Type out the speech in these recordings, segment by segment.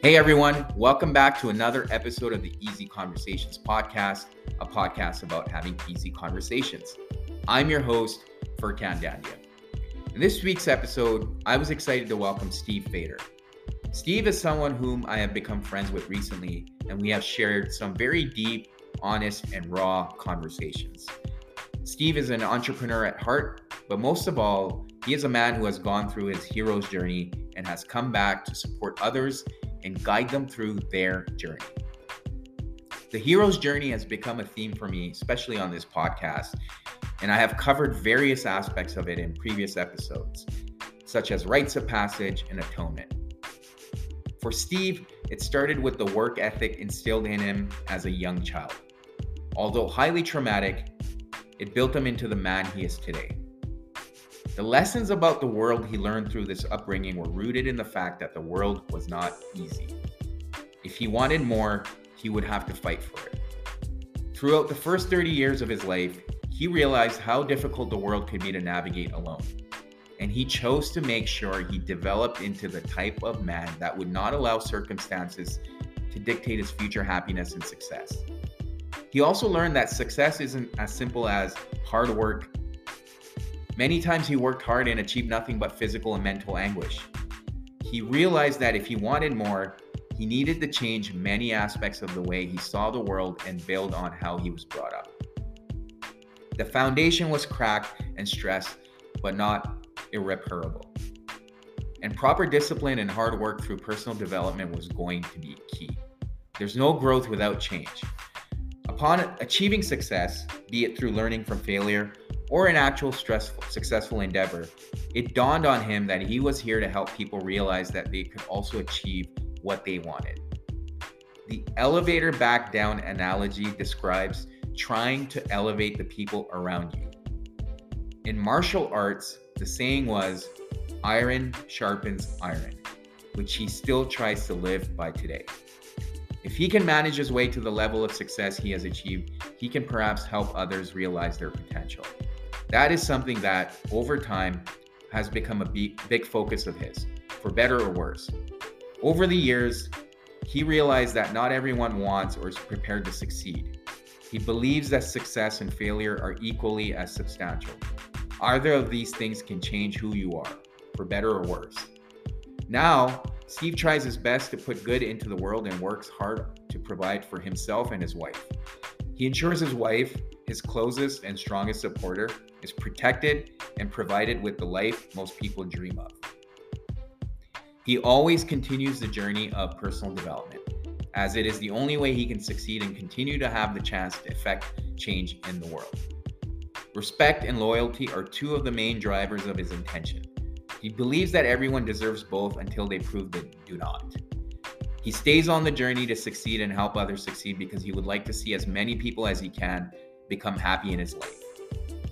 Hey everyone, welcome back to another episode of the Easy Conversations podcast, a podcast about having easy conversations. I'm your host, Furkan Dandia. In this week's episode, I was excited to welcome Steve Fader. Steve is someone whom I have become friends with recently, and we have shared some very deep, honest, and raw conversations. Steve is an entrepreneur at heart, but most of all, he is a man who has gone through his hero's journey and has come back to support others and guide them through their journey. The hero's journey has become a theme for me, especially on this podcast, and I have covered various aspects of it in previous episodes, such as rites of passage and atonement. For Steve, it started with the work ethic instilled in him as a young child. Although highly traumatic, it built him into the man he is today. The lessons about the world he learned through this upbringing were rooted in the fact that the world was not easy. If he wanted more, he would have to fight for it. Throughout the first 30 years of his life, he realized how difficult the world could be to navigate alone. And he chose to make sure he developed into the type of man that would not allow circumstances to dictate his future happiness and success. He also learned that success isn't as simple as hard work Many times he worked hard and achieved nothing but physical and mental anguish. He realized that if he wanted more, he needed to change many aspects of the way he saw the world and build on how he was brought up. The foundation was cracked and stressed, but not irreparable. And proper discipline and hard work through personal development was going to be key. There's no growth without change. Upon achieving success, be it through learning from failure or an actual stressful, successful endeavor, it dawned on him that he was here to help people realize that they could also achieve what they wanted. The elevator back down analogy describes trying to elevate the people around you. In martial arts, the saying was iron sharpens iron, which he still tries to live by today. If he can manage his way to the level of success he has achieved, he can perhaps help others realize their potential. That is something that over time has become a big, big focus of his, for better or worse. Over the years, he realized that not everyone wants or is prepared to succeed. He believes that success and failure are equally as substantial. Either of these things can change who you are, for better or worse. Now, Steve tries his best to put good into the world and works hard to provide for himself and his wife. He ensures his wife, his closest and strongest supporter, is protected and provided with the life most people dream of. He always continues the journey of personal development, as it is the only way he can succeed and continue to have the chance to effect change in the world. Respect and loyalty are two of the main drivers of his intention. He believes that everyone deserves both until they prove they do not. He stays on the journey to succeed and help others succeed because he would like to see as many people as he can become happy in his life.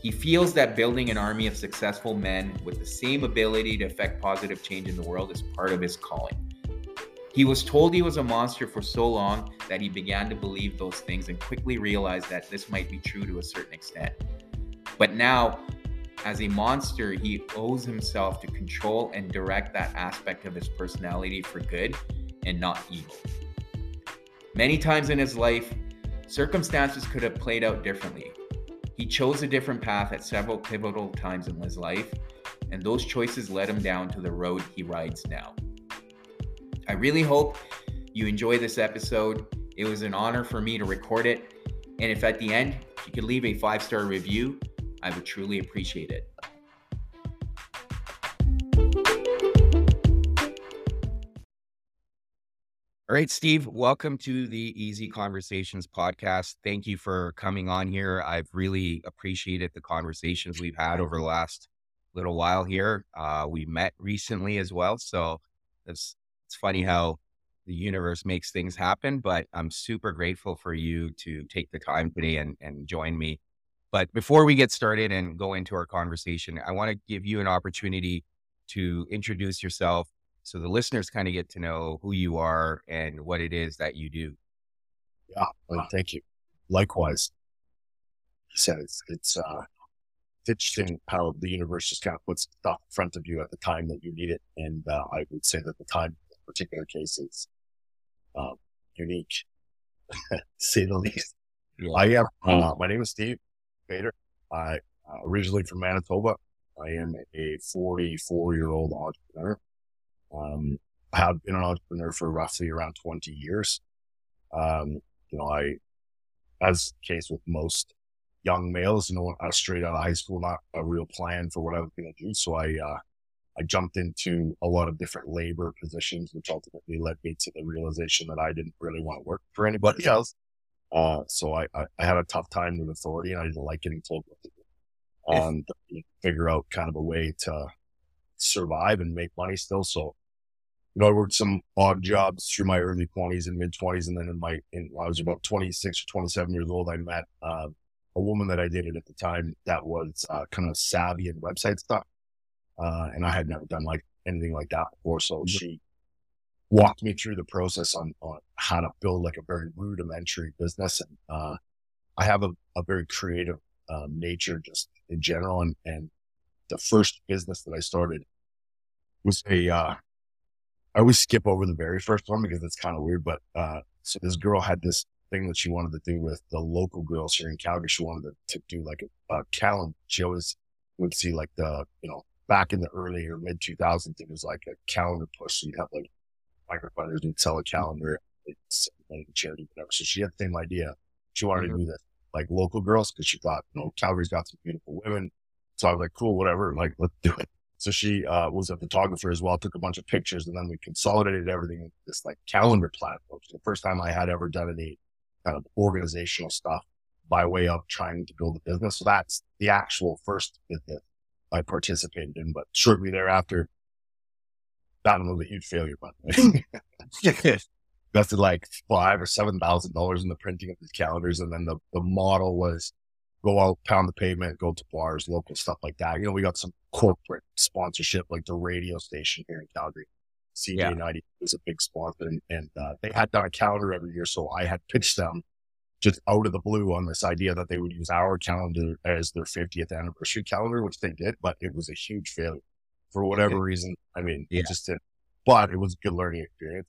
He feels that building an army of successful men with the same ability to affect positive change in the world is part of his calling. He was told he was a monster for so long that he began to believe those things and quickly realized that this might be true to a certain extent. But now, as a monster, he owes himself to control and direct that aspect of his personality for good and not evil. Many times in his life, circumstances could have played out differently, he chose a different path at several pivotal times in his life, and those choices led him down to the road he rides now. I really hope you enjoy this episode. It was an honor for me to record it. And if at the end you could leave a five star review, I would truly appreciate it. All right, Steve, welcome to the Easy Conversations podcast. Thank you for coming on here. I've really appreciated the conversations we've had over the last little while here. Uh, we met recently as well. So it's, it's funny how the universe makes things happen, but I'm super grateful for you to take the time today and, and join me. But before we get started and go into our conversation, I want to give you an opportunity to introduce yourself so the listeners kind of get to know who you are and what it is that you do. Yeah, well, thank you. Likewise, he said it's it's uh, interesting how the universe just kind of puts stuff in front of you at the time that you need it, and uh, I would say that the time, in particular case, is um, unique, say the least. Yeah. I am. Uh, my name is Steve Bader. I uh, originally from Manitoba. I am a 44 year old entrepreneur. Um, I have been an entrepreneur for roughly around 20 years. Um, you know, I, as the case with most young males, you know, I was straight out of high school, not a real plan for what I was going to do. So I, uh, I jumped into a lot of different labor positions, which ultimately led me to the realization that I didn't really want to work for anybody else. Uh, so I, I, I, had a tough time with authority and I didn't like getting told what to do. Um, figure out kind of a way to survive and make money still. So, you know, I worked some odd jobs through my early twenties and mid twenties. And then in my, in, I was about 26 or 27 years old, I met, uh, a woman that I dated at the time that was, uh, kind of savvy in website stuff. Uh, and I had never done like anything like that before. So she walked me through the process on, on how to build like a very rudimentary business. And, uh, I have a, a very creative, um, nature just in general. And, and the first business that I started was a, uh, I always skip over the very first one because it's kind of weird, but, uh, so this girl had this thing that she wanted to do with the local girls here in Calgary. She wanted to, to do like a, a calendar. She always would see like the, you know, back in the early or mid 2000s, it was like a calendar push. So you'd have like microfunders and sell a calendar, it's like charity, whatever. So she had the same idea. She wanted mm-hmm. to do this like local girls because she thought, you know, Calgary's got some beautiful women. So I was like, cool, whatever, like let's do it. So she uh, was a photographer as well, took a bunch of pictures, and then we consolidated everything in this like calendar platform. So the first time I had ever done any kind of organizational stuff by way of trying to build a business. So that's the actual first business I participated in. But shortly thereafter, that was a huge failure, by the way. invested like five or seven thousand dollars in the printing of these calendars, and then the the model was go out, pound the pavement, go to bars, local stuff like that. You know, we got some corporate sponsorship, like the radio station here in Calgary. CJ90 yeah. was a big sponsor, and, and uh, they had done a calendar every year. So I had pitched them just out of the blue on this idea that they would use our calendar as their 50th anniversary calendar, which they did, but it was a huge failure for whatever reason. I mean, yeah. it just did, but it was a good learning experience.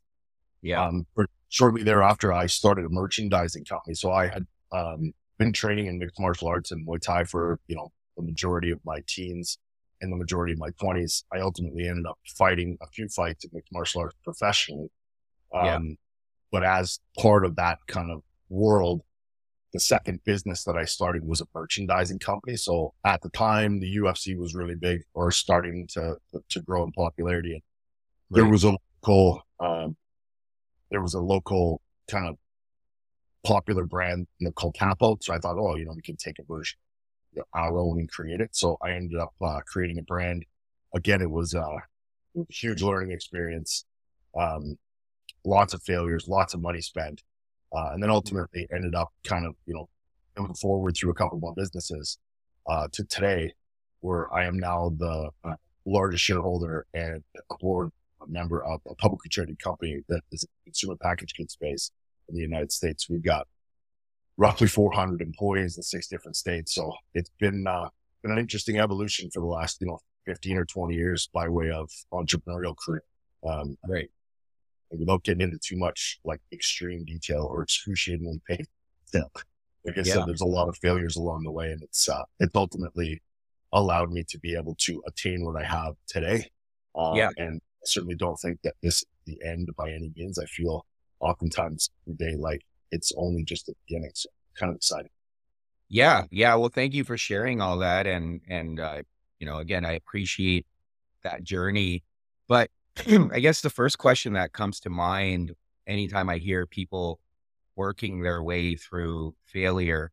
Yeah. Um, shortly thereafter, I started a merchandising company. So I had, um, been training in mixed martial arts and Muay Thai for, you know, the majority of my teens and the majority of my twenties. I ultimately ended up fighting a few fights in mixed martial arts professionally. Um, yeah. but as part of that kind of world, the second business that I started was a merchandising company. So at the time, the UFC was really big or starting to, to grow in popularity. And right. there was a local, um, there was a local kind of popular brand you know, called Capo. So I thought, oh, you know, we can take a version you know, our own and create it. So I ended up uh, creating a brand. Again, it was uh, a huge learning experience. Um, lots of failures, lots of money spent. Uh, and then ultimately ended up kind of, you know, moving forward through a couple more businesses, uh, to today where I am now the uh, largest shareholder and a board member of a publicly traded company that is a consumer packaged goods space in the United States. We've got roughly 400 employees in six different states. So it's been, uh, been an interesting evolution for the last, you know, 15 or 20 years by way of entrepreneurial career. Um, right. without getting into too much like extreme detail or excruciatingly painful. Like I yeah. said, there's a lot of failures along the way and it's, uh, it's ultimately allowed me to be able to attain what I have today. Um, yeah. And I certainly don't think that this is the end by any means. I feel oftentimes day like it's only just the beginning. So kind of exciting. Yeah. Yeah. Well, thank you for sharing all that. And, and, uh, you know, again, I appreciate that journey, but I guess the first question that comes to mind anytime I hear people working their way through failure,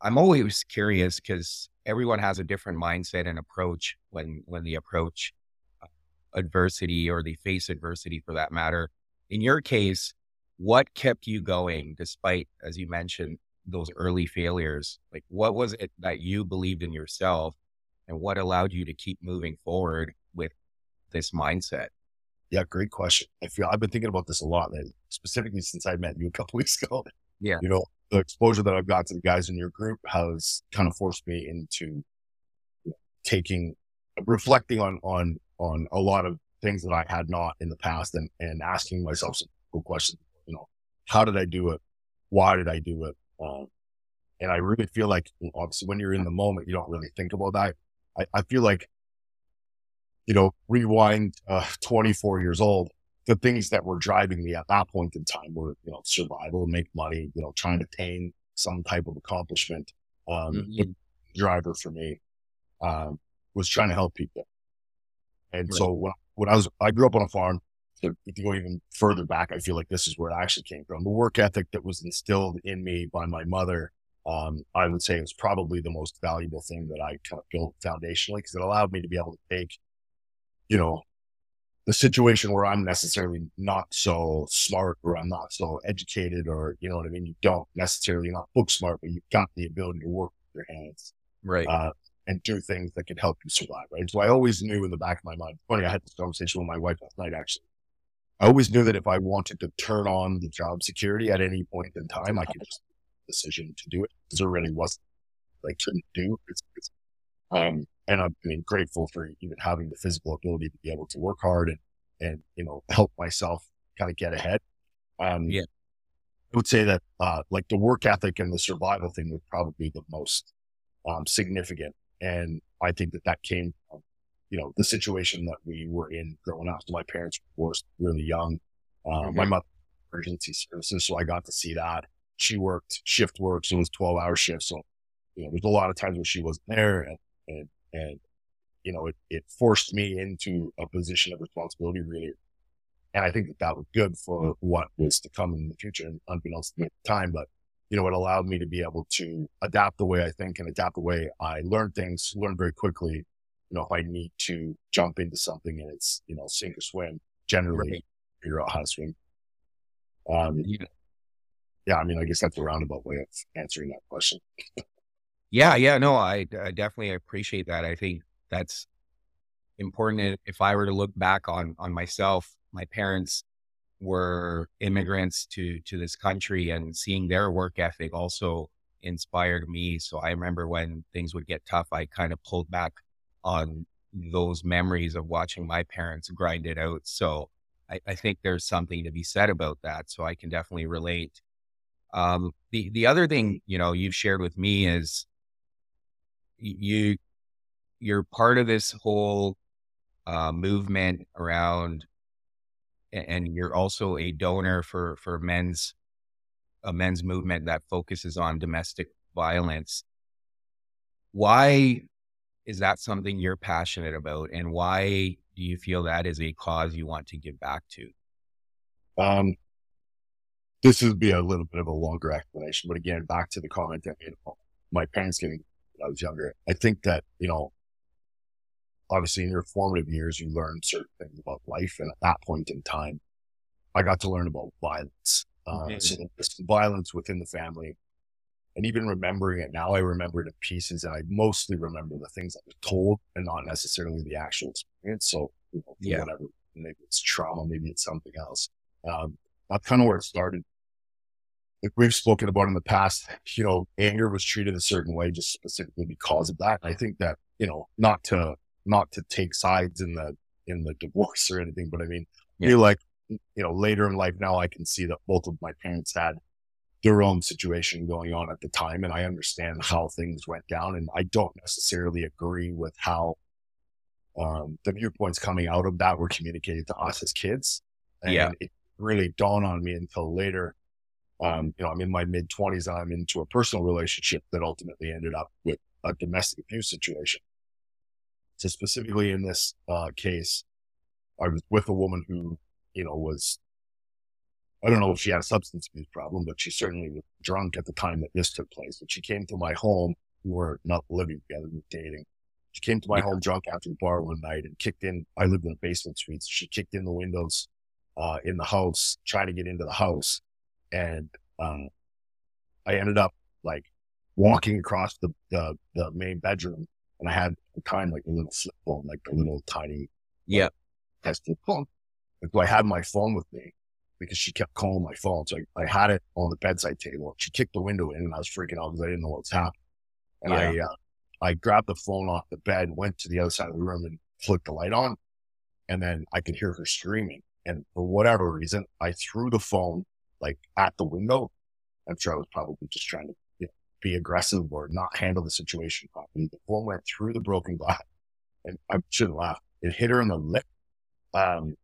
I'm always curious because everyone has a different mindset and approach when, when they approach adversity or they face adversity for that matter. In your case, what kept you going despite, as you mentioned, those early failures? Like, what was it that you believed in yourself and what allowed you to keep moving forward with this mindset? Yeah, great question. I feel I've been thinking about this a lot, man, specifically since I met you a couple weeks ago. Yeah. You know, the exposure that I've got to the guys in your group has kind of forced me into taking, reflecting on, on, on a lot of things that I had not in the past and, and asking myself some cool questions you know, how did I do it? Why did I do it? Um, and I really feel like obviously when you're in the moment, you don't really think about that. I, I feel like, you know, rewind uh, 24 years old, the things that were driving me at that point in time were, you know, survival, make money, you know, trying to attain some type of accomplishment. Um, mm-hmm. the driver for me, um, was trying to help people. And right. so when, when I was, I grew up on a farm. if you go even further back, I feel like this is where it actually came from. The work ethic that was instilled in me by my mother, um, I would say was probably the most valuable thing that I kind of built foundationally because it allowed me to be able to take, you know, the situation where I'm necessarily not so smart or I'm not so educated or, you know what I mean? You don't necessarily, not book smart, but you've got the ability to work with your hands. Right. Uh, and do things that could help you survive, right? So I always knew in the back of my mind, funny, I had this conversation with my wife last night, actually. I always knew that if I wanted to turn on the job security at any point in time, I could just decision to do it because there really wasn't like to do. It's, it's, um, and I'm I mean, grateful for even having the physical ability to be able to work hard and, and, you know, help myself kind of get ahead. Um, yeah. I would say that, uh, like the work ethic and the survival thing was probably the most, um, significant and I think that that came from, you know, the situation that we were in growing up. So my parents were really young. Uh, mm-hmm. My mother emergency services, so I got to see that. She worked shift work, so it was twelve hour shifts. So you know, there's a lot of times where she wasn't there, and and and you know, it it forced me into a position of responsibility really. And I think that that was good for what was to come in the future, and unbeknownst to me at the time, but you know, it allowed me to be able to adapt the way I think and adapt the way I learn things, learn very quickly. You know, if I need to jump into something and it's, you know, sink or swim, generally right. figure out how to swim. Um, yeah. yeah, I mean, I guess that's a roundabout way of answering that question. yeah, yeah, no, I, I definitely appreciate that. I think that's important. If I were to look back on on myself, my parents were immigrants to to this country and seeing their work ethic also inspired me. So i remember when things would get tough i kind of pulled back on those memories of watching my parents grind it out. So i, I think there's something to be said about that so i can definitely relate. Um, the the other thing you know you've shared with me is you you're part of this whole uh, movement around and you're also a donor for for men's a men's movement that focuses on domestic violence. Why is that something you're passionate about, and why do you feel that is a cause you want to give back to? Um, this would be a little bit of a longer explanation, but again, back to the comment you know, my parents getting when I was younger. I think that you know obviously in your formative years, you learn certain things about life. And at that point in time, I got to learn about violence. Uh, mm-hmm. So violence within the family. And even remembering it now, I remember it in pieces and I mostly remember the things that were told and not necessarily the actual experience. So, you know, yeah. whatever, maybe it's trauma, maybe it's something else. Um, that's kind of where it started. Like we've spoken about in the past, you know, anger was treated a certain way just specifically because of that. I think that, you know, not to not to take sides in the in the divorce or anything, but I mean, yeah. like you know later in life now I can see that both of my parents had their own situation going on at the time, and I understand how things went down, and I don't necessarily agree with how um, the viewpoints coming out of that were communicated to us as kids. And yeah. it really dawned on me until later. Um, you know, I'm in my mid twenties and I'm into a personal relationship that ultimately ended up with a domestic abuse situation. So specifically in this uh, case, I was with a woman who, you know, was, I don't know if she had a substance abuse problem, but she certainly was drunk at the time that this took place. And she came to my home. We were not living together, we were dating. She came to my yeah. home drunk after the bar one night and kicked in. I lived in a basement suite. So she kicked in the windows, uh, in the house, trying to get into the house. And, um, I ended up like walking across the, the, the main bedroom and I had the time like a little flip phone, like a little tiny, yeah, testing phone. So I had my phone with me because she kept calling my phone. So I, I had it on the bedside table. She kicked the window in and I was freaking out because I didn't know what was happening. And yeah. I, uh, I grabbed the phone off the bed, went to the other side of the room and flicked the light on. And then I could hear her screaming. And for whatever reason, I threw the phone like at the window. I'm sure I was probably just trying to be aggressive or not handle the situation properly. The phone went through the broken glass and I shouldn't laugh. It hit her in the lip. Um,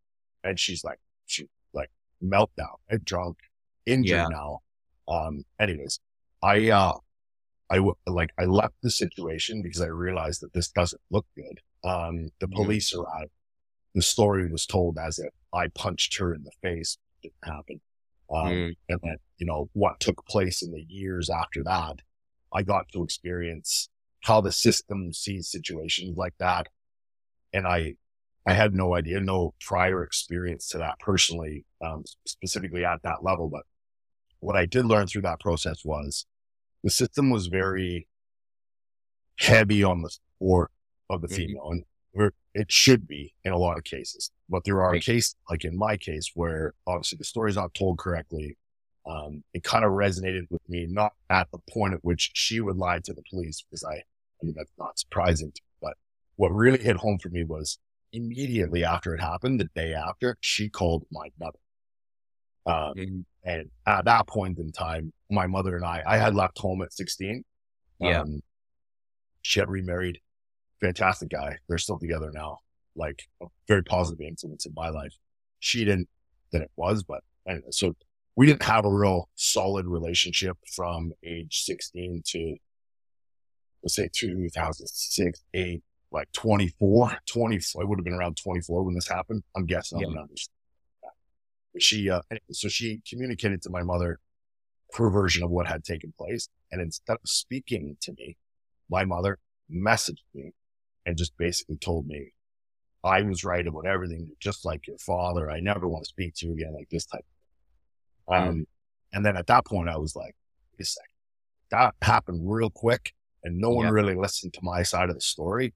and she's like, she like meltdown, right? drunk, injured yeah. now. Um, anyways, I, uh, I w- like, I left the situation because I realized that this doesn't look good. Um, the police mm. arrived. The story was told as if I punched her in the face. It didn't happen. Um, mm. and then, you know, what took place in the years after that, I got to experience how the system sees situations like that. And I, I had no idea, no prior experience to that personally, um, specifically at that level. But what I did learn through that process was the system was very heavy on the support of the mm-hmm. female. And it should be in a lot of cases, but there are right. cases, like in my case, where obviously the story is not told correctly. Um, it kind of resonated with me, not at the point at which she would lie to the police, because I, I mean, that's not surprising, to, but what really hit home for me was immediately after it happened, the day after, she called my mother. Um, mm-hmm. and at that point in time, my mother and I, I had left home at 16. Yeah. Um, she had remarried fantastic guy. They're still together now. Like a very positive influence in my life. She didn't than it was, but anyway, so we didn't have a real solid relationship from age 16 to let's say 2006, eight, like 24, 20, I would have been around 24 when this happened. I'm guessing. Yeah. I'm not she, uh, so she communicated to my mother her version of what had taken place. And instead of speaking to me, my mother messaged me and just basically told me I was right about everything, just like your father. I never want to speak to you again, like this type. Um, and then at that point, I was like, wait a second, that happened real quick and no one really listened to my side of the story.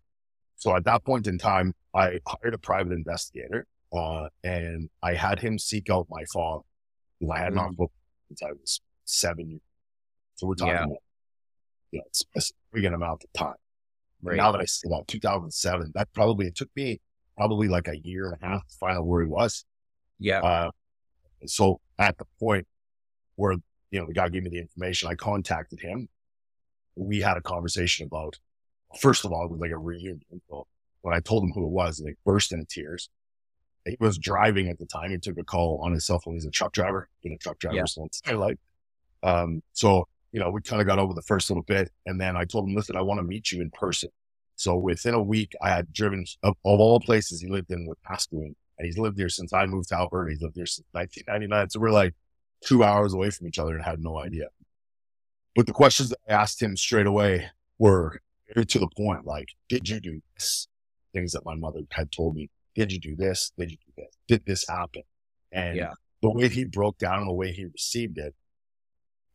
So at that point in time, I hired a private investigator, uh, and I had him seek out my father, who I had not spoken since I was seven years. So we're talking yeah. about, you know, a significant amount of time. Right. Now that I see about 2007, that probably, it took me probably like a year and a half to find out where he was. Yeah. Uh, so at the point where, you know, the guy gave me the information, I contacted him. We had a conversation about, first of all, it was like a reunion. So when I told him who it was, he burst into tears. He was driving at the time. He took a call on his cell phone. He's a truck driver, been a truck driver yeah. since I like. Um, so you know, we kind of got over the first little bit. And then I told him, listen, I want to meet you in person. So within a week, I had driven of, of all the places he lived in with Pascagoula. And he's lived here since I moved to Alberta. He's lived here since 1999. So we're like two hours away from each other and had no idea. But the questions that I asked him straight away were very to the point. Like, did you do this? Things that my mother had told me. Did you do this? Did you do this? Did this happen? And yeah. the way he broke down and the way he received it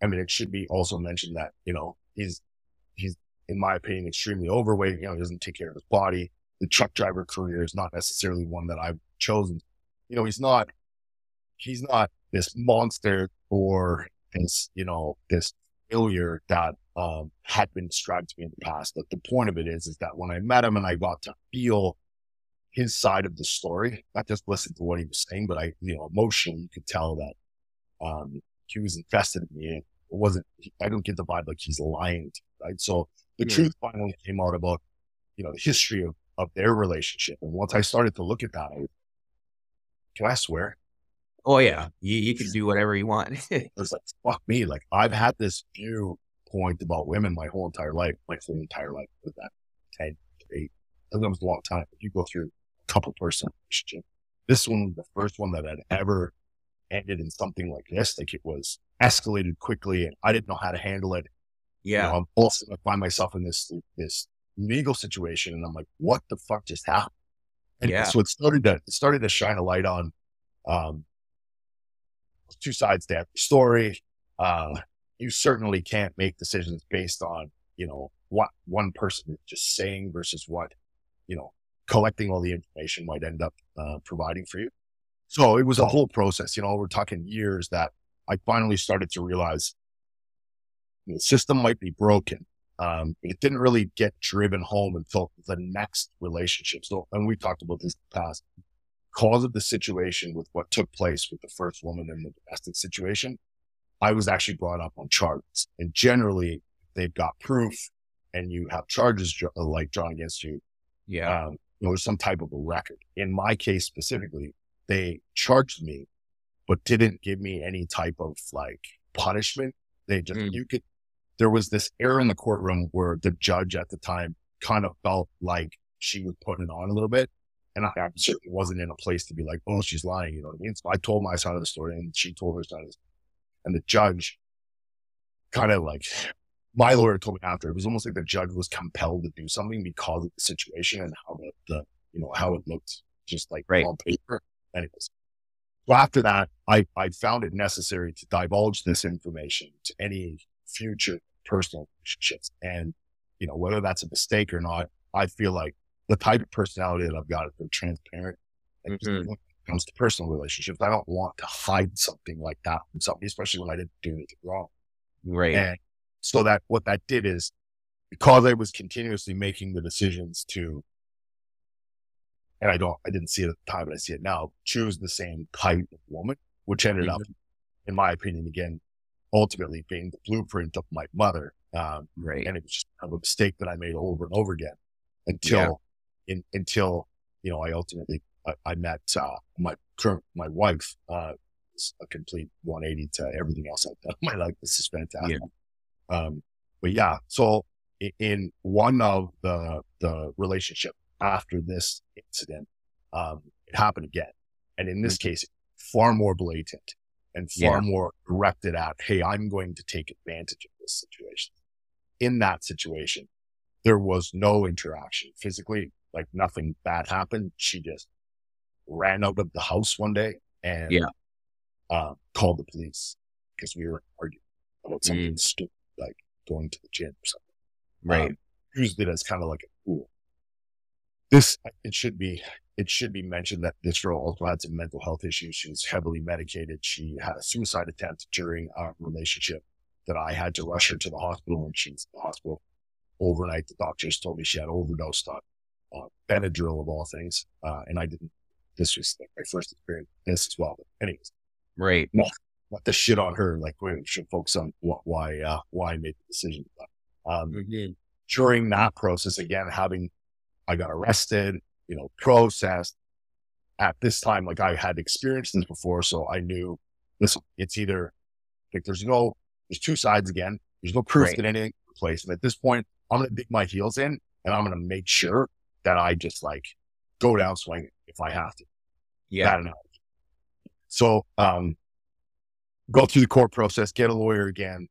I mean, it should be also mentioned that, you know, he's, he's, in my opinion, extremely overweight. You know, he doesn't take care of his body. The truck driver career is not necessarily one that I've chosen. You know, he's not, he's not this monster or this, you know, this failure that, um, had been described to me in the past. But the point of it is, is that when I met him and I got to feel his side of the story, not just listen to what he was saying, but I, you know, emotionally, you could tell that, um, he was invested in me. It wasn't, I don't get the vibe like he's lying to me, right? So the yeah. truth finally came out about, you know, the history of, of their relationship. And once I started to look at that, I, can I swear? Oh yeah. You, you can do whatever you want. it was like, fuck me. Like I've had this viewpoint about women my whole entire life, my whole entire life with that 10, 8, that was a long time. If you go through a couple person relationship, this one was the first one that I'd ever ended in something like this. Like it was escalated quickly and I didn't know how to handle it. Yeah. You know, I'm also I find myself in this, this legal situation and I'm like, what the fuck just happened? And yeah. so it started to, it started to shine a light on, um, two sides to every story. Uh, you certainly can't make decisions based on, you know, what one person is just saying versus what, you know, collecting all the information might end up uh, providing for you. So it was a whole process, you know, we're talking years that I finally started to realize the system might be broken. Um, it didn't really get driven home until the next relationship. So, and we talked about this in the past. because of the situation with what took place with the first woman in the domestic situation, I was actually brought up on charges. And generally, they've got proof and you have charges like drawn against you. Yeah. Um, you know, some type of a record. In my case specifically, they charged me, but didn't give me any type of like punishment. They just, mm. you could, there was this air in the courtroom where the judge at the time kind of felt like she was putting it on a little bit. And I certainly wasn't in a place to be like, oh, she's lying. You know what I mean? So I told my side of the story and she told her side of the And the judge kind of like, my lawyer told me after, it was almost like the judge was compelled to do something because of the situation and how the, the you know, how it looked just like right. on paper. Anyways. So after that, I, I found it necessary to divulge this information to any future personal relationships. And, you know, whether that's a mistake or not, I feel like the type of personality that I've got is very transparent. And mm-hmm. when it comes to personal relationships, I don't want to hide something like that from somebody, especially when I didn't do anything wrong. Right. And so that what that did is because I was continuously making the decisions to, and I don't, I didn't see it at the time, but I see it now, choose the same type of woman, which ended mm-hmm. up, in my opinion, again, ultimately being the blueprint of my mother. Um, right. And it was just kind of a mistake that I made over and over again until in, until, you know, I ultimately, I, I met, uh, my current, my wife, uh, a complete 180 to everything else I've done in my life. This is fantastic. Yeah. Um, but yeah, so in, in one of the, the relationship after this incident, um, it happened again. And in this mm-hmm. case, far more blatant and far yeah. more directed at, Hey, I'm going to take advantage of this situation. In that situation, there was no interaction physically like nothing bad happened. She just ran out of the house one day and yeah. uh, called the police because we were arguing about something mm. stupid, like going to the gym or something. Right. Um, used it as kind of like a tool. This, it should be, it should be mentioned that this girl also had some mental health issues. She was heavily medicated. She had a suicide attempt during our relationship that I had to rush her to the hospital when she was in the hospital overnight. The doctors told me she had overdosed on uh, Benadryl of all things. Uh, and I didn't, this was like my first experience this as well. But anyways. Right. No, not the shit on her. Like we should focus on what, why, uh, why I made the decision. But, um, mm-hmm. during that process, again, having, I got arrested, you know, processed at this time, like I had experienced this before. So I knew, listen, it's either like there's no, there's two sides again. There's no proof right. that anything took place. And at this point, I'm going to dig my heels in and I'm going to make sure that I just like go down swinging if I have to. Yeah. So, um, go through the court process, get a lawyer again.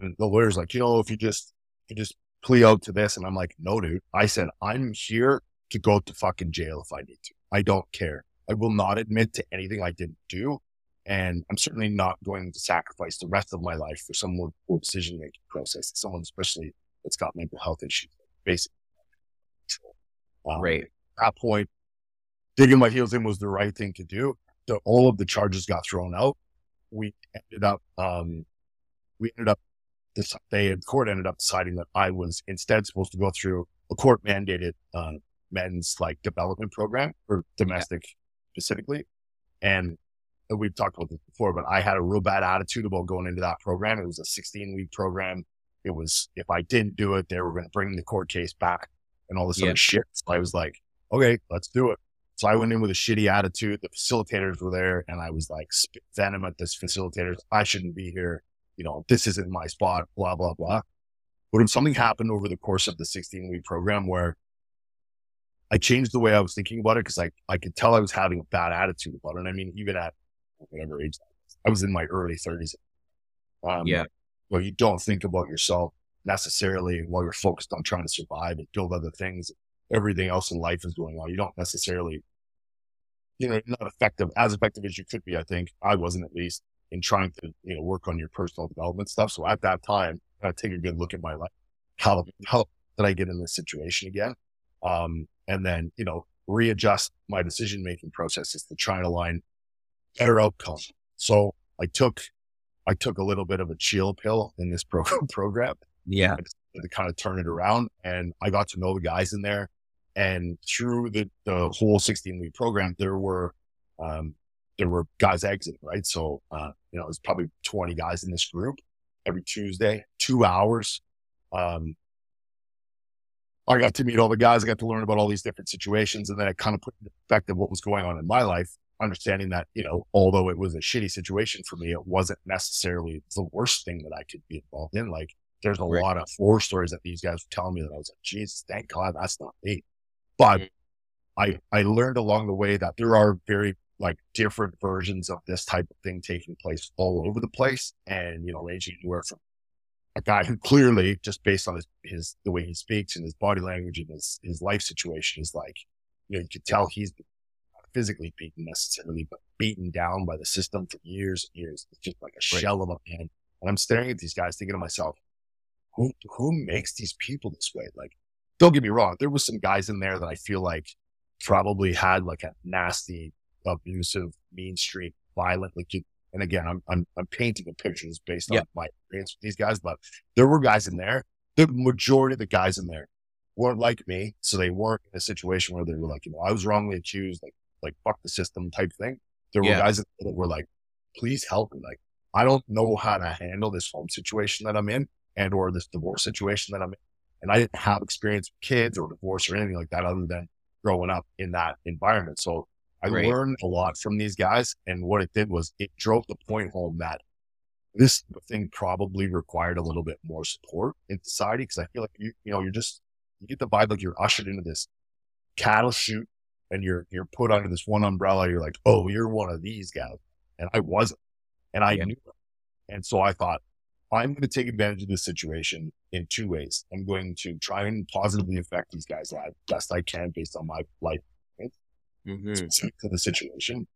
And the lawyer's like, you know, if you just, you just plea out to this. And I'm like, no, dude, I said, I'm here to go to fucking jail if I need to. I don't care. I will not admit to anything I didn't do. And I'm certainly not going to sacrifice the rest of my life for some more decision making process, someone especially that's got mental health issues, basically. Um, right. At that point, digging my heels in was the right thing to do. The, all of the charges got thrown out. We ended up, um, we ended up, this, they, the court ended up deciding that I was instead supposed to go through a court mandated, uh, men's like development program for domestic yeah. specifically. And we've talked about this before, but I had a real bad attitude about going into that program. It was a 16 week program. It was, if I didn't do it, they were going to bring the court case back and all this yeah. other shit. So I was like, okay, let's do it. So I went in with a shitty attitude. The facilitators were there and I was like venom at this facilitators. I shouldn't be here. You know, this isn't my spot, blah, blah, blah. But something happened over the course of the 16 week program where I changed the way I was thinking about it because I, I could tell I was having a bad attitude about it. And I mean, even at whatever age I was in my early 30s. Um, yeah. Well, you don't think about yourself necessarily while you're focused on trying to survive and build other things. Everything else in life is going on. You don't necessarily, you know, not effective, as effective as you could be. I think I wasn't at least in trying to, you know, work on your personal development stuff. So at that time, I take a good look at my life. How, how did I get in this situation again? Um, and then, you know, readjust my decision making processes to try and align better outcome. So I took, I took a little bit of a chill pill in this program, program yeah. To kind of turn it around. And I got to know the guys in there. And through the, the whole 16 week program, there were, um, there were guys exiting, right? So, uh, you know, there's probably 20 guys in this group every Tuesday, two hours. Um, I got to meet all the guys. I got to learn about all these different situations. And then I kind of put into perspective what was going on in my life, understanding that, you know, although it was a shitty situation for me, it wasn't necessarily the worst thing that I could be involved in. Like there's a right. lot of horror stories that these guys were telling me that I was like, Jesus, thank God that's not me. But mm-hmm. I, I learned along the way that there are very like different versions of this type of thing taking place all over the place and, you know, ranging anywhere from a guy who clearly just based on his, his, the way he speaks and his body language and his, his life situation is like, you know, you could tell he's not physically beaten necessarily, but beaten down by the system for years and years. It's just like a right. shell of a man. And I'm staring at these guys thinking to myself, who, who makes these people this way? Like, don't get me wrong. There was some guys in there that I feel like probably had like a nasty abusive, mean streak, violent. Like you, and again, I'm, I'm, I'm painting a picture that's based on my experience with these guys, but there were guys in there. The majority of the guys in there weren't like me. So they weren't in a situation where they were like, you know, I was wrongly accused, like, like fuck the system type thing. There were yeah. guys that were like, please help me. Like, I don't know how to handle this home situation that I'm in and or this divorce situation that I'm in. And I didn't have experience with kids or divorce or anything like that other than growing up in that environment. So I right. learned a lot from these guys. And what it did was it drove the point home that this thing probably required a little bit more support in society. Cause I feel like you, you know, you're just, you get the vibe like you're ushered into this cattle chute and you're, you're put under this one umbrella. You're like, Oh, you're one of these guys. And I wasn't. And I yeah. knew it. And so I thought, I'm going to take advantage of this situation in two ways. I'm going to try and positively affect these guys' lives best I can based on my life mm-hmm. specific to the situation.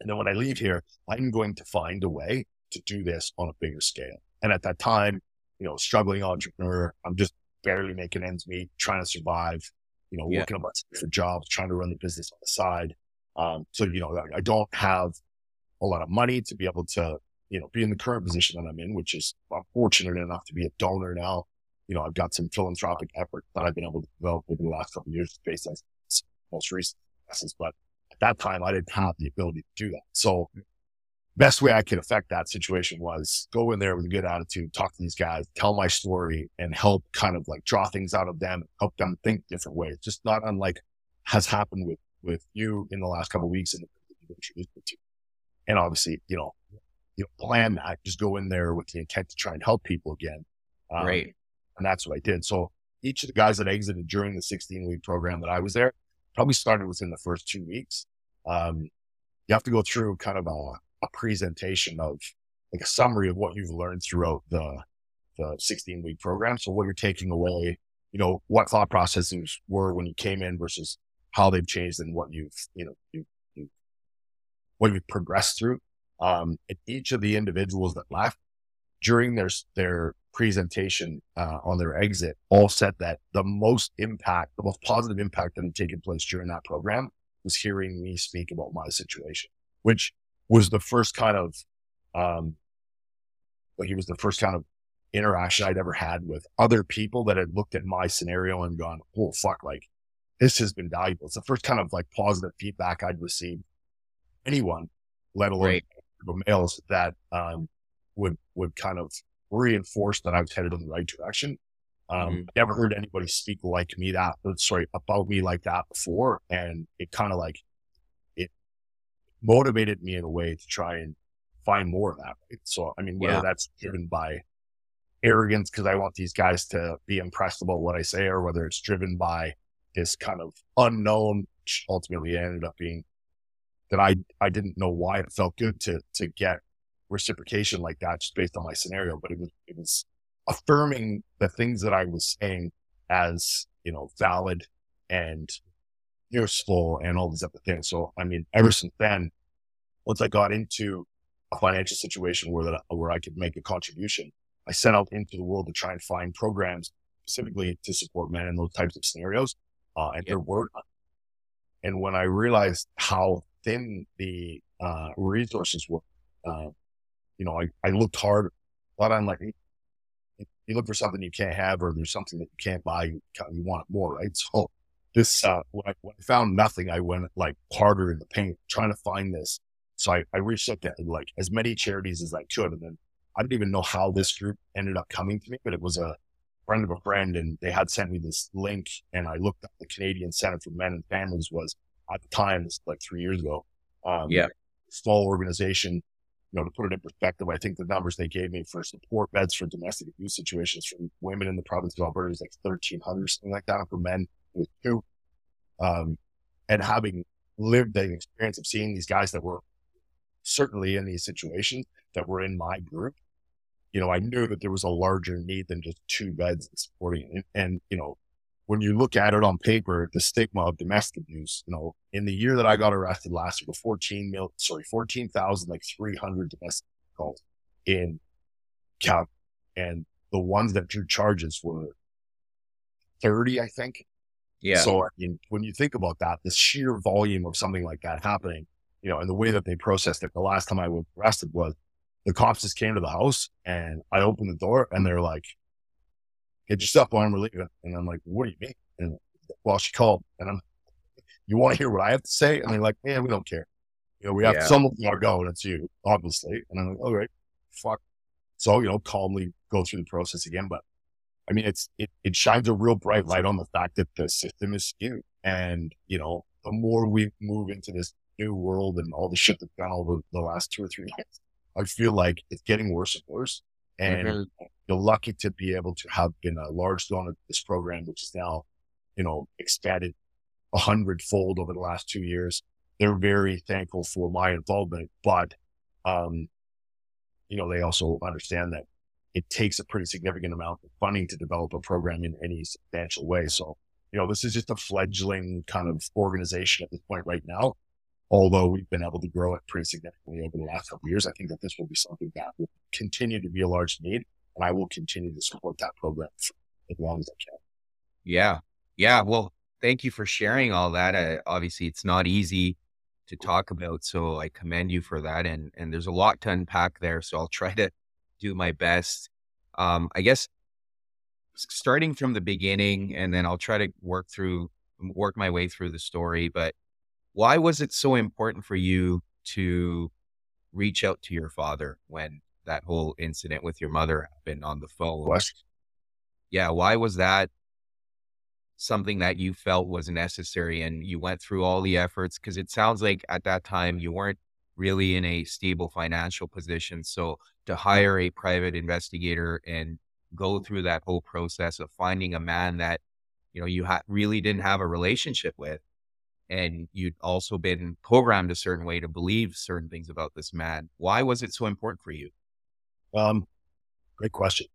And then when I leave here, I'm going to find a way to do this on a bigger scale. And at that time, you know, struggling entrepreneur, I'm just barely making ends meet, trying to survive, you know, yeah. working a bunch of different jobs, trying to run the business on the side. Um, so, you know, I don't have a lot of money to be able to, you know, be in the current position that I'm in, which is I'm fortunate enough to be a donor now. You know, I've got some philanthropic effort that I've been able to develop over the last couple of years based on most recent but at that time I didn't have the ability to do that. So best way I could affect that situation was go in there with a good attitude, talk to these guys, tell my story and help kind of like draw things out of them, help them think different ways. Just not unlike has happened with, with you in the last couple of weeks and introduced me to. and obviously, you know, you know, plan that, just go in there with the intent to try and help people again. Um, right. And that's what I did. So each of the guys that exited during the 16 week program that I was there, probably started within the first two weeks. Um, you have to go through kind of a, a presentation of like a summary of what you've learned throughout the, the 16 week program. So what you're taking away, you know, what thought processes were when you came in versus how they've changed and what you've, you know, you, you what you've progressed through. Um, and each of the individuals that left during their, their presentation uh, on their exit all said that the most impact, the most positive impact that had taken place during that program was hearing me speak about my situation, which was the first kind of, um, like it was the first kind of interaction I'd ever had with other people that had looked at my scenario and gone, oh, fuck, like this has been valuable. It's the first kind of like positive feedback I'd received anyone, let alone right. males that, um, would, would kind of reinforced that I was headed in the right direction. Um, mm-hmm. never heard anybody speak like me that, uh, sorry, about me like that before. And it kind of like, it motivated me in a way to try and find more of that. Right? So, I mean, whether yeah. that's driven by arrogance, because I want these guys to be impressed about what I say, or whether it's driven by this kind of unknown, ultimately ended up being that I, I didn't know why it felt good to, to get reciprocation like that just based on my scenario, but it was, it was affirming the things that I was saying as, you know, valid and useful and all these other things. So, I mean, ever since then, once I got into a financial situation where that, where I could make a contribution, I set out into the world to try and find programs specifically to support men in those types of scenarios. Uh, and there were And when I realized how thin the, uh, resources were, uh, you know, I, I looked hard, but I'm like, you look for something you can't have, or there's something that you can't buy, you, you want more, right? So this, uh, when I, when I found nothing, I went like harder in the paint trying to find this. So I, I reached out to like as many charities as I could. And then I didn't even know how this group ended up coming to me, but it was a friend of a friend and they had sent me this link and I looked up the Canadian Center for Men and Families was at the time, it's like three years ago. Um, yeah. Small organization. You know, to put it in perspective, I think the numbers they gave me for support beds for domestic abuse situations for women in the province of Alberta is like 1300, something like that. For men, with two. Um, and having lived the experience of seeing these guys that were certainly in these situations that were in my group, you know, I knew that there was a larger need than just two beds supporting. And, and, you know, when you look at it on paper, the stigma of domestic abuse, you know, in the year that I got arrested last year, 14 mil, sorry, 14,000, like 300 domestic calls in Calgary. And the ones that drew charges were 30, I think. Yeah. So I mean, when you think about that, the sheer volume of something like that happening, you know, and the way that they processed it, the last time I was arrested was the cops just came to the house and I opened the door and they're like, get your stuff on, we're leaving. And I'm like, what do you mean? And well, she called and I'm, you want to hear what I have to say? And they're like, man, we don't care. You know, we have yeah. someone to go and it's you, obviously. And I'm like, all right, fuck. So, you know, calmly go through the process again. But I mean, it's, it, it shines a real bright light on the fact that the system is skewed. And, you know, the more we move into this new world and all the shit that's gone over the last two or three years, I feel like it's getting worse and worse. And mm-hmm. you're lucky to be able to have been a large donor to this program, which is now, you know, expanded a hundredfold over the last two years. They're very thankful for my involvement, but, um, you know, they also understand that it takes a pretty significant amount of funding to develop a program in any substantial way. So, you know, this is just a fledgling kind of organization at this point right now although we've been able to grow it pretty significantly over the last couple years, I think that this will be something that will continue to be a large need. And I will continue to support that program as long as I can. Yeah. Yeah. Well, thank you for sharing all that. Uh, obviously, it's not easy to talk about. So I commend you for that. And, and there's a lot to unpack there. So I'll try to do my best. Um, I guess starting from the beginning, and then I'll try to work through, work my way through the story. But why was it so important for you to reach out to your father when that whole incident with your mother happened on the phone? What? Yeah, why was that something that you felt was necessary and you went through all the efforts? Because it sounds like at that time you weren't really in a stable financial position. So to hire a private investigator and go through that whole process of finding a man that you know you ha- really didn't have a relationship with and you'd also been programmed a certain way to believe certain things about this man. Why was it so important for you? Um, great question.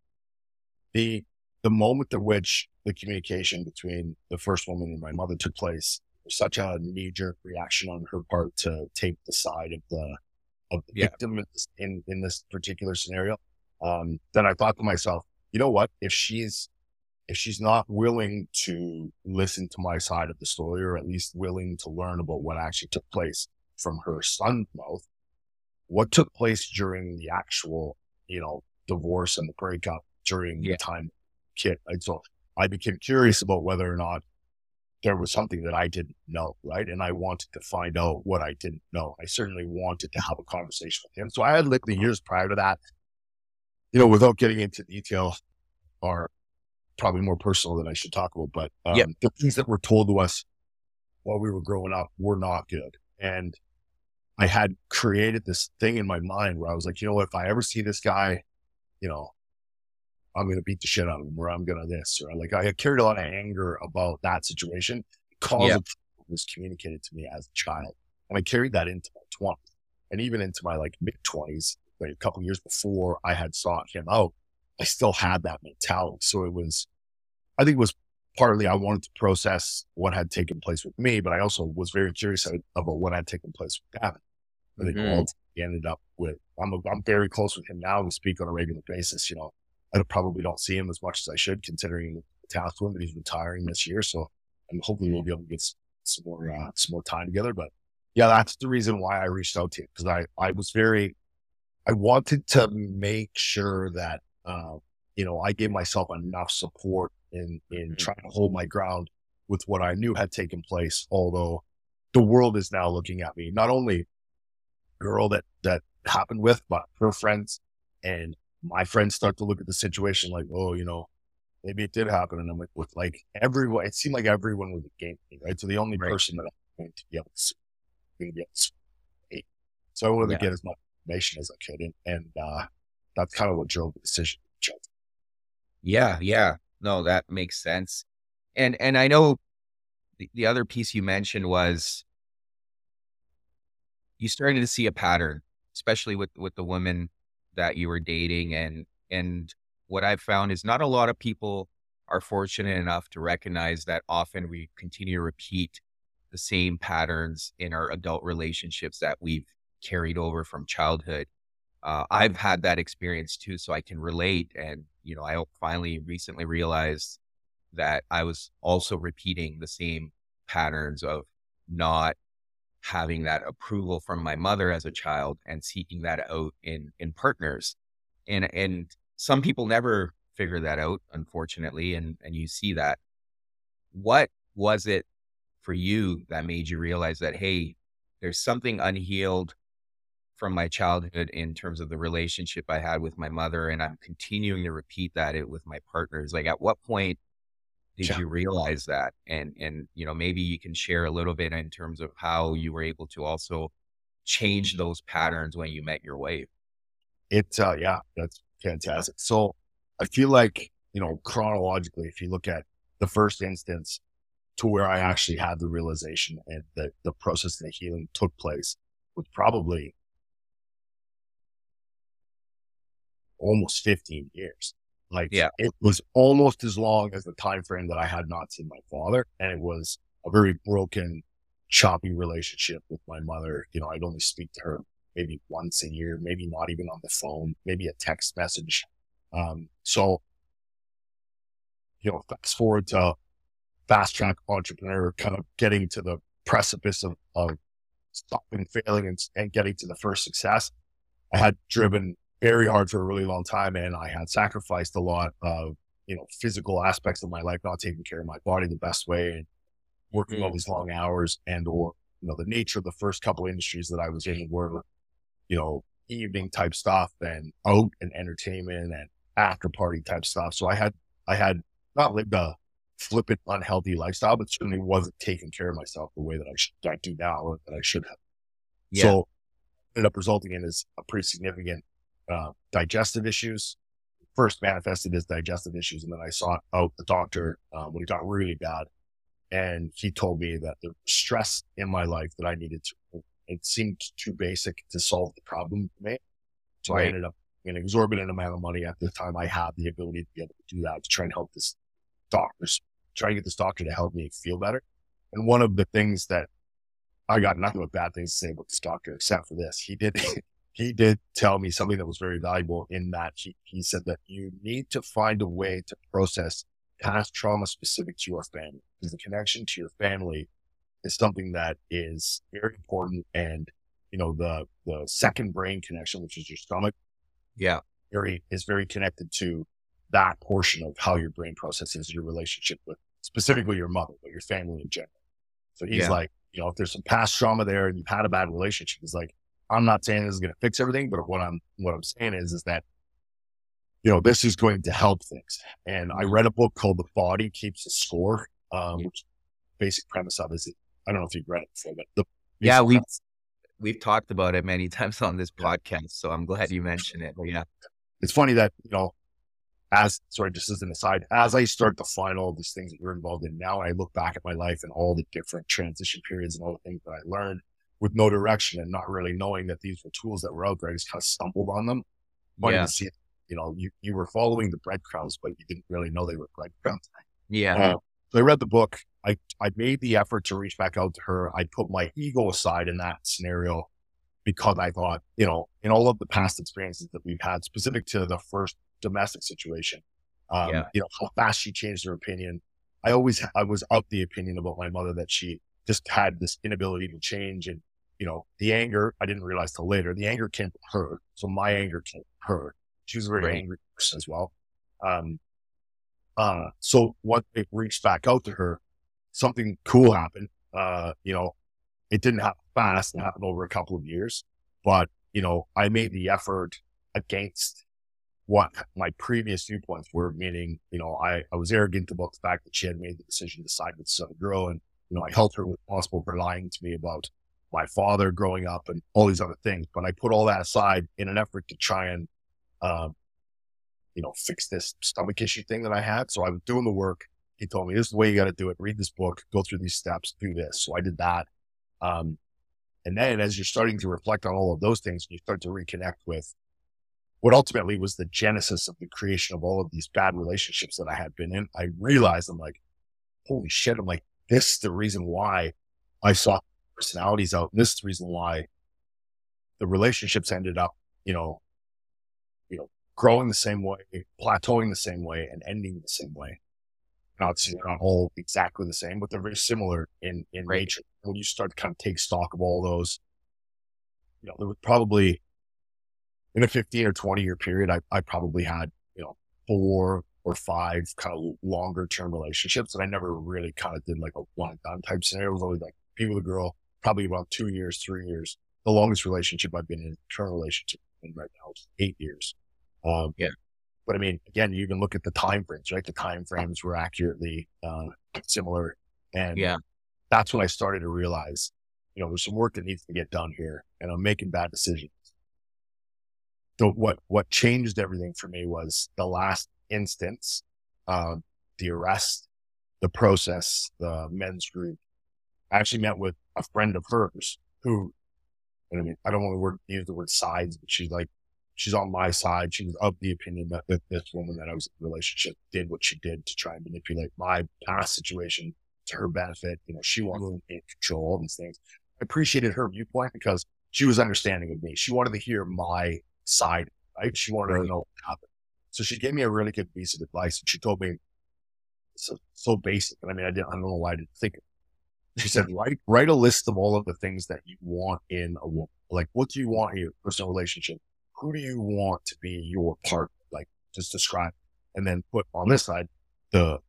The the moment at which the communication between the first woman and my mother took place was such a knee jerk reaction on her part to take the side of the of the yeah. victim in in this particular scenario. Um, then I thought to myself, you know what? If she's if she's not willing to listen to my side of the story, or at least willing to learn about what actually took place from her son's mouth, what took place during the actual, you know, divorce and the breakup during yeah. the time kid. And so I became curious about whether or not there was something that I didn't know, right? And I wanted to find out what I didn't know. I certainly wanted to have a conversation with him. So I had lived the years prior to that, you know, without getting into detail, or probably more personal than I should talk about, but um, yep. the things that were told to us while we were growing up were not good. And I had created this thing in my mind where I was like, you know what, if I ever see this guy, you know, I'm going to beat the shit out of him or I'm going to this, or like I carried a lot of anger about that situation because yep. it was communicated to me as a child. And I carried that into my 20s and even into my like mid 20s, like a couple years before I had sought him out. I still had that mentality. So it was, I think it was partly I wanted to process what had taken place with me, but I also was very curious about what had taken place with Gavin. I think mm-hmm. he ended up with, I'm, a, I'm very close with him now. We speak on a regular basis. You know, I probably don't see him as much as I should considering the task him, but he's retiring this year. So I'm hoping we'll be able to get some more, uh, some more time together. But yeah, that's the reason why I reached out to you because I, I was very, I wanted to make sure that uh, you know, I gave myself enough support in, in mm-hmm. trying to hold my ground with what I knew had taken place. Although the world is now looking at me, not only girl that, that happened with, but her friends and my friends start to look at the situation like, oh, you know, maybe it did happen. And I'm like, with like everyone, it seemed like everyone was against me, right? So the only right. person that I'm going to be able to, going to be able to so I wanted yeah. to get as much information as I could. And, and uh, that's kind of what drove the decision. Yeah. Yeah. No, that makes sense. And, and I know the, the other piece you mentioned was you started to see a pattern, especially with, with the women that you were dating. And, and what I've found is not a lot of people are fortunate enough to recognize that often we continue to repeat the same patterns in our adult relationships that we've carried over from childhood. Uh, I've had that experience too, so I can relate. And, you know, I finally recently realized that I was also repeating the same patterns of not having that approval from my mother as a child and seeking that out in in partners. And and some people never figure that out, unfortunately, and and you see that. What was it for you that made you realize that hey, there's something unhealed from my childhood in terms of the relationship I had with my mother, and I'm continuing to repeat that it with my partners. Like, at what point did yeah. you realize that? And and you know, maybe you can share a little bit in terms of how you were able to also change those patterns when you met your wife. It's uh, yeah, that's fantastic. So I feel like you know chronologically, if you look at the first instance to where I actually had the realization and the the process of the healing took place was probably almost 15 years. Like yeah. it was almost as long as the time frame that I had not seen my father. And it was a very broken, choppy relationship with my mother. You know, I'd only speak to her maybe once a year, maybe not even on the phone, maybe a text message. Um, so, you know, fast forward to fast track entrepreneur, kind of getting to the precipice of, of stopping failing and, and getting to the first success. I had driven very hard for a really long time. And I had sacrificed a lot of, you know, physical aspects of my life, not taking care of my body the best way and working mm-hmm. all these long hours and, or, you know, the nature of the first couple industries that I was in were, you know, evening type stuff and out and entertainment and after party type stuff. So I had, I had not lived a flippant, unhealthy lifestyle, but certainly wasn't taking care of myself the way that I should, I do now or that I should have. Yeah. So ended up resulting in is a pretty significant uh, digestive issues. First manifested as digestive issues, and then I sought out the doctor uh, when it got really bad, and he told me that the stress in my life that I needed to. It seemed too basic to solve the problem for me, so right. I ended up an exorbitant amount of money at the time I had the ability to be able to do that to try and help this doctor, try and get this doctor to help me feel better. And one of the things that I got nothing but bad things to say about this doctor, except for this. He did, he did tell me something that was very valuable in that he, he said that you need to find a way to process past trauma specific to your family because the connection to your family is something that is very important. And, you know, the, the second brain connection, which is your stomach. Yeah. Very, is very connected to that portion of how your brain processes your relationship with specifically your mother, but your family in general. So he's yeah. like, you know, if there's some past trauma there and you've had a bad relationship, he's like, I'm not saying this is going to fix everything, but what I'm what I'm saying is is that you know this is going to help things. And I read a book called The Body Keeps a Score, um, which basic premise of is it, I don't know if you've read it before, but the yeah we've we've talked about it many times on this podcast, so I'm glad you mentioned it. But yeah, it's funny that you know as sorry, just as an aside, as I start to find all these things that you're involved in now, I look back at my life and all the different transition periods and all the things that I learned with no direction and not really knowing that these were tools that were out there. I just kind of stumbled on them. Funny yeah. to see, you know, you, you were following the breadcrumbs, but you didn't really know they were breadcrumbs. Yeah. Uh, so I read the book. I, I made the effort to reach back out to her. I put my ego aside in that scenario because I thought, you know, in all of the past experiences that we've had specific to the first domestic situation, um, yeah. you know, how fast she changed her opinion. I always, I was of the opinion about my mother that she just had this inability to change and you know, the anger, I didn't realize till later, the anger came from her. So my anger came from her. She was a very right. angry person as well. Um, uh, so once they reached back out to her, something cool happened. Uh, you know, it didn't happen fast. It happened over a couple of years, but you know, I made the effort against what my previous viewpoints were, meaning, you know, I, I was arrogant about the fact that she had made the decision to side with some girl. And, you know, I held her responsible for lying to me about my father growing up and all these other things. But I put all that aside in an effort to try and, um, you know, fix this stomach issue thing that I had. So I was doing the work. He told me this is the way you got to do it. Read this book, go through these steps, do this. So I did that. Um, and then as you're starting to reflect on all of those things, you start to reconnect with what ultimately was the genesis of the creation of all of these bad relationships that I had been in. I realized I'm like, holy shit. I'm like, this is the reason why I saw personalities out. And this is the reason why the relationships ended up, you know, you know, growing the same way, plateauing the same way and ending the same way. Not, not all exactly the same, but they're very similar in, in right. nature. When you start to kind of take stock of all those, you know, there was probably in a 15 or 20 year period, I, I probably had, you know, four or five kind of longer term relationships. And I never really kind of did like a one done type scenario. It was always like people with a girl, probably about two years, three years. The longest relationship I've been in, term relationship in right now is eight years. Um, yeah. But I mean, again, you even look at the time frames, right? The time frames were accurately uh, similar. And yeah, that's when I started to realize, you know, there's some work that needs to get done here and I'm making bad decisions So what what changed everything for me was the last instance, uh, the arrest, the process, the men's group. I actually met with a friend of hers who, I mean, I don't want to use the word sides, but she's like, she's on my side. She was of the opinion that, that this woman that I was in a relationship did what she did to try and manipulate my past situation to her benefit. You know, she wanted mm-hmm. to control all these things. I appreciated her viewpoint because she was understanding of me. She wanted to hear my side, right? She wanted to know what happened. So she gave me a really good piece of advice and she told me, so, so basic. And I mean, I didn't, I don't know why I didn't think it. She said, write, write a list of all of the things that you want in a woman. Like, what do you want in your personal relationship? Who do you want to be your partner? Like, just describe. And then put on this side, the,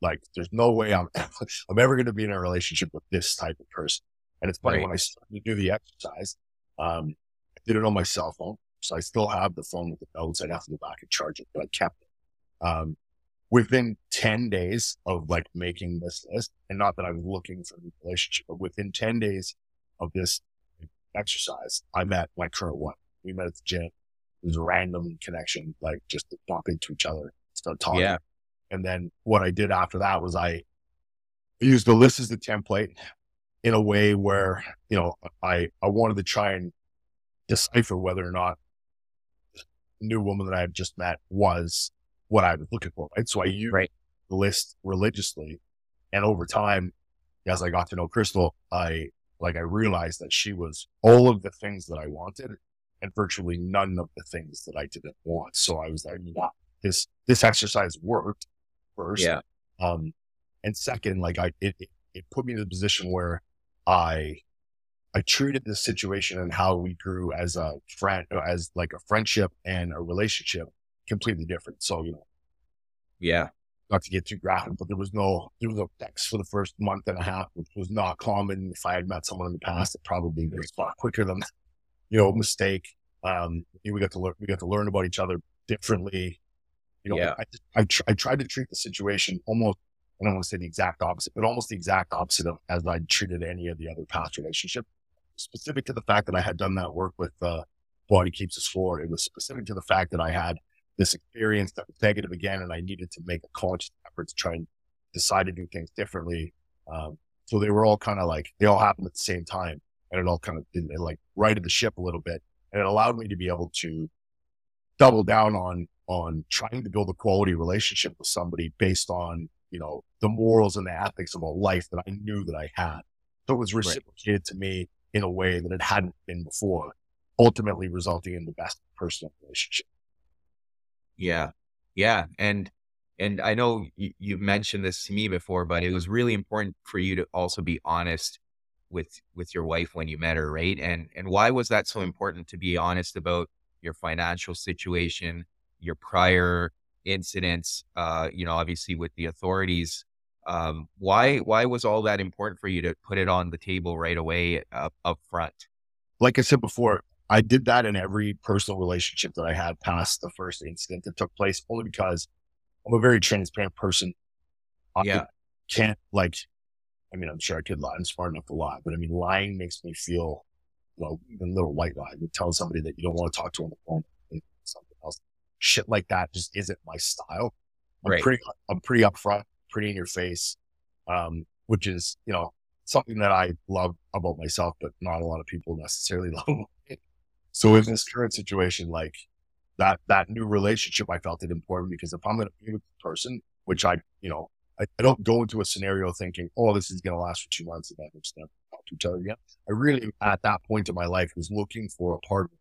like, there's no way I'm, I'm ever going to be in a relationship with this type of person. And it's funny right. when I started to do the exercise, um, I did it on my cell phone. So I still have the phone with the notes. I'd have to go back and charge it, but I kept it. Um, within 10 days of like making this list, and not that I was looking for a relationship, but within 10 days of this exercise, I met my current one. We met at the gym. It was a random connection, like just to bump into each other, start talking. Yeah. And then what I did after that was I used the list as the template in a way where, you know, I, I wanted to try and decipher whether or not new woman that I had just met was what I was looking for. Right. So I used right. the list religiously. And over time, as I got to know Crystal, I like, I realized that she was all of the things that I wanted and virtually none of the things that I didn't want. So I was like, wow, this, this exercise worked first. Yeah. Um, and second, like I, it, it put me in a position where I I treated this situation and how we grew as a friend, as like a friendship and a relationship completely different. So, you know, yeah, not to get too graphic, but there was no, there was no text for the first month and a half, which was not common. If I had met someone in the past, it probably was far quicker than, you know, mistake. Um, we got to learn, we got to learn about each other differently. You know, yeah. I, I, tr- I tried to treat the situation almost I don't want to say the exact opposite, but almost the exact opposite of as I treated any of the other past relationship specific to the fact that I had done that work with uh, Body Keeps the Score. It was specific to the fact that I had this experience that was negative again, and I needed to make a conscious effort to try and decide to do things differently. Um, so they were all kind of like they all happened at the same time, and it all kind of it, like righted the ship a little bit, and it allowed me to be able to double down on on trying to build a quality relationship with somebody based on you know the morals and the ethics of a life that I knew that I had. So it was reciprocated right. to me in a way that it hadn't been before, ultimately resulting in the best personal relationship. Yeah. Yeah. And, and I know you, you mentioned this to me before, but it was really important for you to also be honest with, with your wife when you met her. Right. And, and why was that so important to be honest about your financial situation, your prior incidents, uh, you know, obviously with the authorities, Um, why why was all that important for you to put it on the table right away up, up front? Like I said before, I did that in every personal relationship that I had past the first incident that took place, only because I'm a very transparent person. I yeah. can't like, I mean, I'm sure I could lie. I'm smart enough to lie, but I mean, lying makes me feel, well, even a little white lie. You tell somebody that you don't want to talk to on the phone, or something else. Shit like that just isn't my style. I'm right. pretty, I'm pretty upfront, pretty in your face, um, which is, you know, something that I love about myself, but not a lot of people necessarily love. So in this current situation, like that, that new relationship, I felt it important because if I'm going to be with the person, which I, you know, I, I, don't go into a scenario thinking, oh, this is going to last for two months and then we're going to talk to each other again. I really, at that point in my life, was looking for a partner.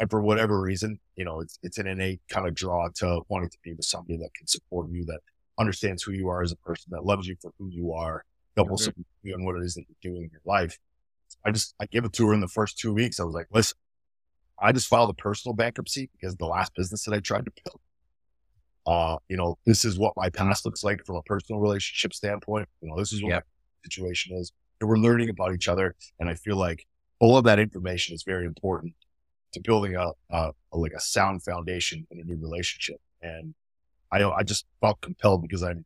And for whatever reason, you know, it's, it's an innate kind of draw to wanting to be with somebody that can support you, that understands who you are as a person, that loves you for who you are, that will support you on what it is that you're doing in your life. I just, I gave it to her in the first two weeks. I was like, listen, I just filed a personal bankruptcy because the last business that I tried to build, uh, you know, this is what my past looks like from a personal relationship standpoint. You know, this is what yep. my situation is. And we're learning about each other. And I feel like all of that information is very important to building a, a, a like a sound foundation in a new relationship. And I, I just felt compelled because I'm,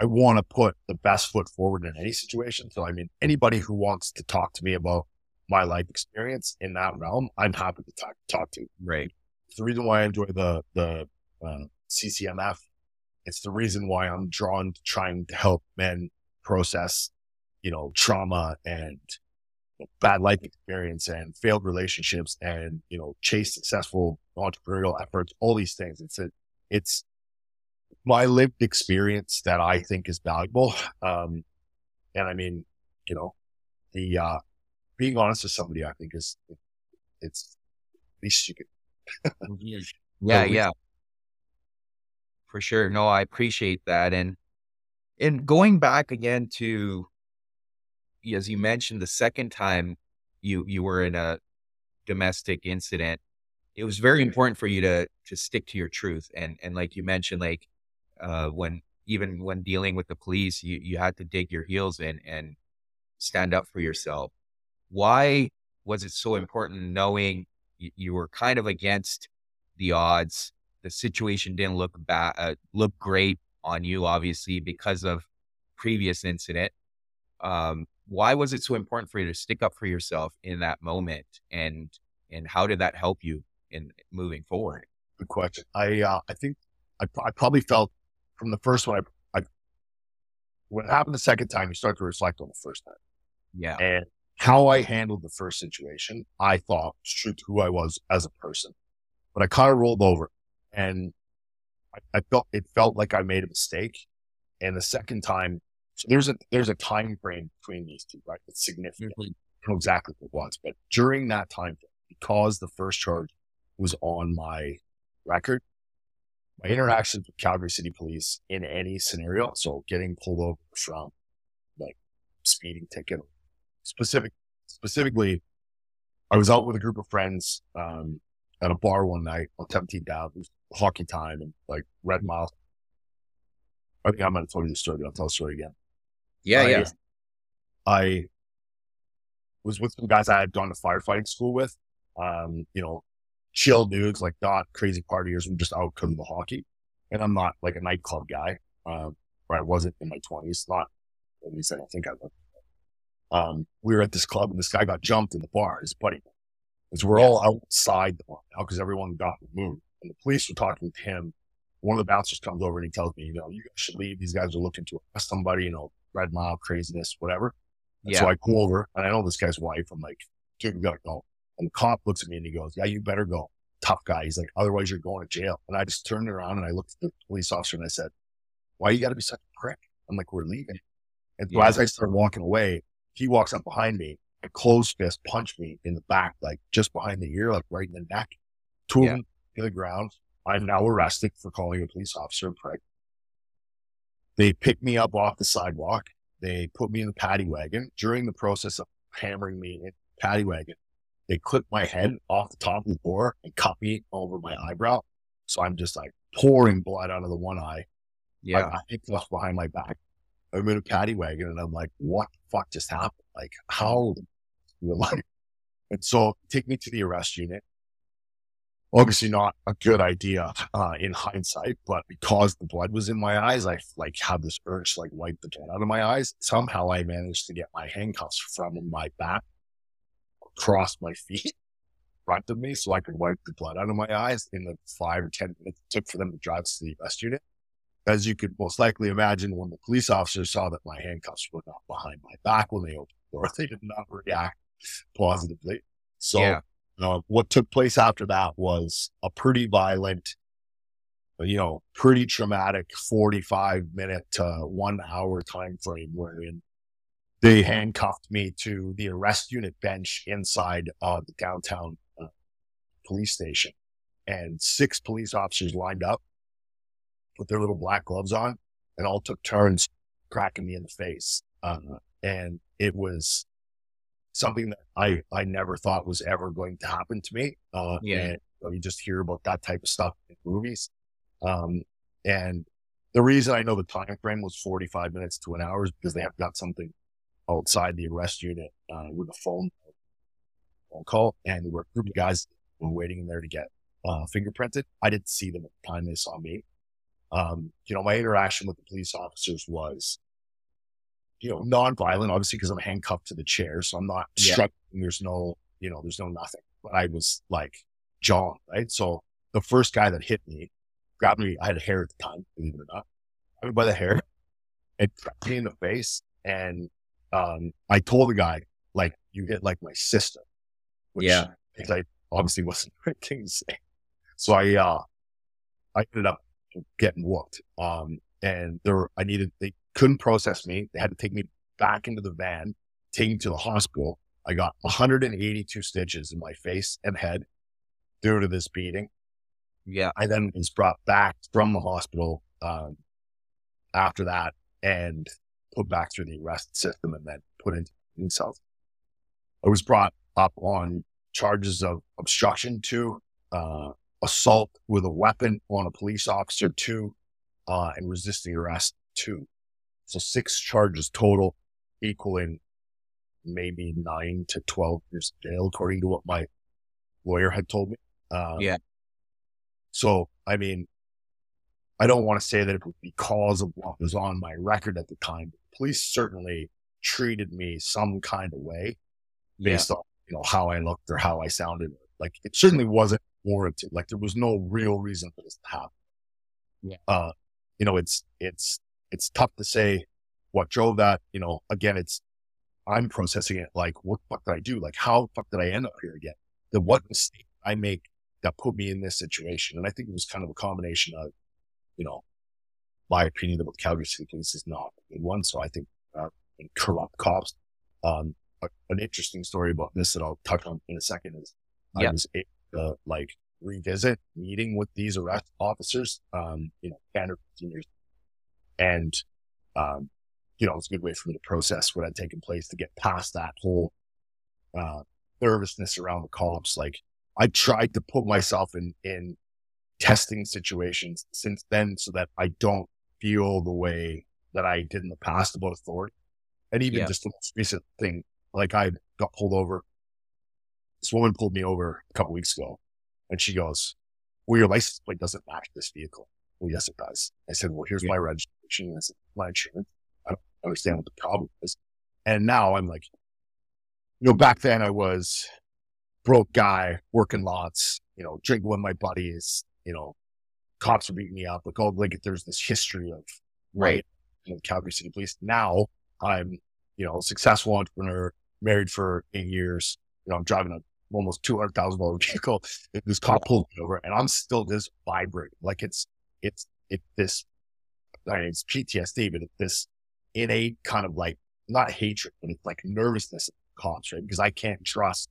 I want to put the best foot forward in any situation. So, I mean, anybody who wants to talk to me about my life experience in that realm, I'm happy to talk, talk to. Right. It's the reason why I enjoy the, the, uh, CCMF. It's the reason why I'm drawn to trying to help men process, you know, trauma and bad life experience and failed relationships and, you know, chase successful entrepreneurial efforts, all these things. It's a, it's my lived experience that I think is valuable. Um, and I mean, you know, the, uh, being honest with somebody, I think is, it's at least you can. yeah. yeah for sure. No, I appreciate that. And and going back again to as you mentioned, the second time you you were in a domestic incident, it was very important for you to to stick to your truth. And and like you mentioned, like uh when even when dealing with the police, you you had to dig your heels in and stand up for yourself. Why was it so important knowing you, you were kind of against the odds the situation didn't look bad, uh, look great on you, obviously, because of previous incident. Um, why was it so important for you to stick up for yourself in that moment? And, and how did that help you in moving forward? Good question. I, uh, I think I, I probably felt from the first one, I, I, when it happened the second time, you start to reflect on the first time. Yeah. And how I handled the first situation, I thought was true to who I was as a person. But I kind of rolled over and I, I, felt it felt like I made a mistake. And the second time, so there's a there's a time frame between these two, right? It's significant. Mm-hmm. I don't know exactly what it was, but during that time, frame, because the first charge was on my record, my interactions with Calgary City Police in any scenario, so getting pulled over from like speeding ticket, specific specifically, I was out with a group of friends um, at a bar one night on 17th Avenue hockey time and like Red Mile. I think I might have told you the story, but I'll tell the story again. Yeah, I, yeah. I was with some guys I had gone to firefighting school with. Um, you know, chill dudes, like not crazy partiers. We're just out because of the hockey. And I'm not like a nightclub guy, um, or I wasn't in my twenties. Not at least I don't think I was. Um, we were at this club and this guy got jumped in the bar, his buddy. As we're all outside the bar now because everyone got removed and the police were talking to him. One of the bouncers comes over and he tells me, you know, you guys should leave. These guys are looking to arrest somebody, you know, red mob, craziness, whatever. And yeah. So I go over and I know this guy's wife. I'm like, dude, we gotta go. And the cop looks at me and he goes, yeah, you better go. Tough guy. He's like, otherwise you're going to jail. And I just turned around and I looked at the police officer and I said, why you gotta be such a prick? I'm like, we're leaving. And yeah. as I start walking away, he walks up behind me and closed fist punched me in the back, like just behind the ear, like right in the neck. Two yeah. of them to the ground. I'm now arrested for calling a police officer a prick. They pick me up off the sidewalk. They put me in the paddy wagon. During the process of hammering me in the paddy wagon, they clip my head off the top of the door and cut me over my eyebrow. So I'm just like pouring blood out of the one eye. Yeah. I, I behind my back. I'm in a paddy wagon and I'm like, what the fuck just happened? Like, how? Like, and so take me to the arrest unit. Obviously not a good idea, uh, in hindsight, but because the blood was in my eyes, I like had this urge to like wipe the blood out of my eyes. Somehow I managed to get my handcuffs from my back across my feet front of me so I could wipe the blood out of my eyes in the five or 10 minutes it took for them to drive to the arrest unit. As you could most likely imagine, when the police officers saw that my handcuffs were not behind my back when they opened the door, they did not react positively. So, yeah. uh, what took place after that was a pretty violent, you know, pretty traumatic 45 minute to one hour time frame wherein they handcuffed me to the arrest unit bench inside uh, the downtown uh, police station. And six police officers lined up with their little black gloves on and all took turns cracking me in the face. Uh, and it was something that I, I never thought was ever going to happen to me. Uh, yeah. And you, know, you just hear about that type of stuff in movies. Um, and the reason I know the time frame was 45 minutes to an hour is because they have got something outside the arrest unit, uh, with a phone, phone call. And there were a group of guys were waiting in there to get, uh, fingerprinted. I didn't see them at the time they saw me. Um, you know, my interaction with the police officers was, you know, non-violent, obviously, because I'm handcuffed to the chair. So I'm not yeah. struck. There's no, you know, there's no nothing. But I was like John, right? So the first guy that hit me grabbed me. I had hair at the time, believe it or not. I mean, by the hair and cracked me in the face. And, um, I told the guy, like, you hit like my sister, which yeah. I obviously wasn't the right thing to say. So I, uh, I ended up getting whooped. Um, and there, I needed, they couldn't process me. They had to take me back into the van, take me to the hospital. I got 182 stitches in my face and head due to this beating. Yeah. I then was brought back from the hospital, um, after that and put back through the arrest system and then put into cells. I was brought up on charges of obstruction to, uh, assault with a weapon on a police officer, two, uh, and resisting arrest, two. So six charges total, equaling maybe nine to 12 years of jail, according to what my lawyer had told me. Um, yeah. So, I mean, I don't want to say that it was because of what was on my record at the time. Police certainly treated me some kind of way based yeah. on, you know, how I looked or how I sounded. Like it certainly wasn't warranted. Like there was no real reason for this to happen. Yeah. Uh, you know, it's, it's, it's tough to say what drove that. You know, again, it's, I'm processing it like, what fuck did I do? Like, how fuck did I end up here again? The what mistake I make that put me in this situation. And I think it was kind of a combination of, you know, my opinion about Calgary City Police is not a good one. So I think, uh, corrupt cops. Um, a, an interesting story about this that I'll touch on in a second is I was uh, like revisit meeting with these arrest officers, um, you know, 10 or 15 years. And, um, you know, it's a good way for me to process what had taken place to get past that whole, uh, nervousness around the cops. Like I tried to put myself in, in testing situations since then so that I don't feel the way that I did in the past about authority. And even yeah. just the most recent thing, like I got pulled over this woman pulled me over a couple weeks ago and she goes, well, your license plate doesn't match this vehicle. Well, yes, it does. I said, well, here's yeah. my registration. I said, my insurance. I don't understand what the problem is. And now I'm like, you know, back then I was broke guy working lots, you know, drinking with my buddies, you know, cops were beating me up. Like, oh, like there's this history of right in Calgary City Police. Now I'm, you know, a successful entrepreneur, married for eight years. You know, I'm driving a almost two hundred thousand dollar vehicle. This cop pulled me over, and I'm still just vibrating like it's it's it's this. I mean, it's PTSD, but it's this innate kind of like not hatred, but it's like nervousness of cops, right? Because I can't trust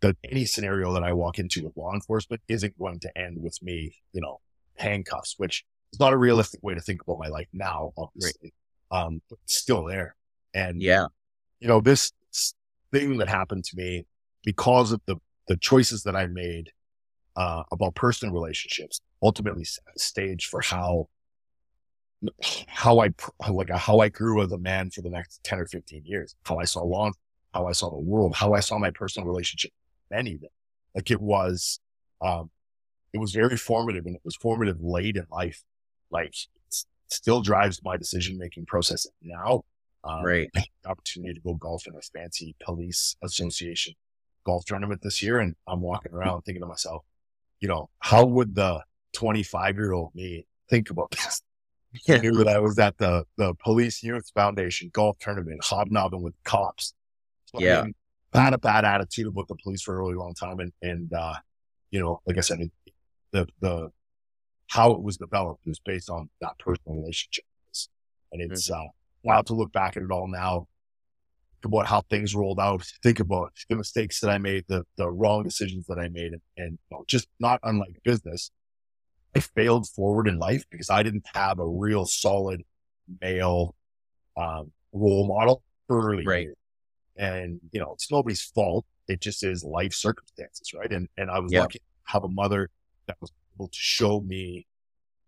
that any scenario that I walk into with law enforcement isn't going to end with me, you know, handcuffs, which is not a realistic way to think about my life now, obviously. Right. Um, but still there. And yeah, you know, this thing that happened to me because of the, the choices that I made, uh, about personal relationships ultimately set the stage for how how I like how I grew as a man for the next 10 or 15 years, how I saw law, how I saw the world, how I saw my personal relationship, many of them. Like it was, um, it was very formative and it was formative late in life. Like it still drives my decision making process now. Um, right. opportunity to go golf in a fancy police association golf tournament this year. And I'm walking around thinking to myself, you know, how would the 25 year old me think about this? I knew that I was at the, the Police Youth Foundation golf tournament, hobnobbing with cops. So, yeah. I, mean, I had a bad attitude about the police for a really long time. And, and, uh, you know, like I said, the, the, how it was developed was based on that personal relationship. And it's, mm-hmm. uh, wild to look back at it all now about how things rolled out, think about the mistakes that I made, the, the wrong decisions that I made, and, and you know, just not unlike business. I failed forward in life because I didn't have a real solid male um, role model early. Right. And, you know, it's nobody's fault. It just is life circumstances. Right. And, and I was yep. lucky to have a mother that was able to show me,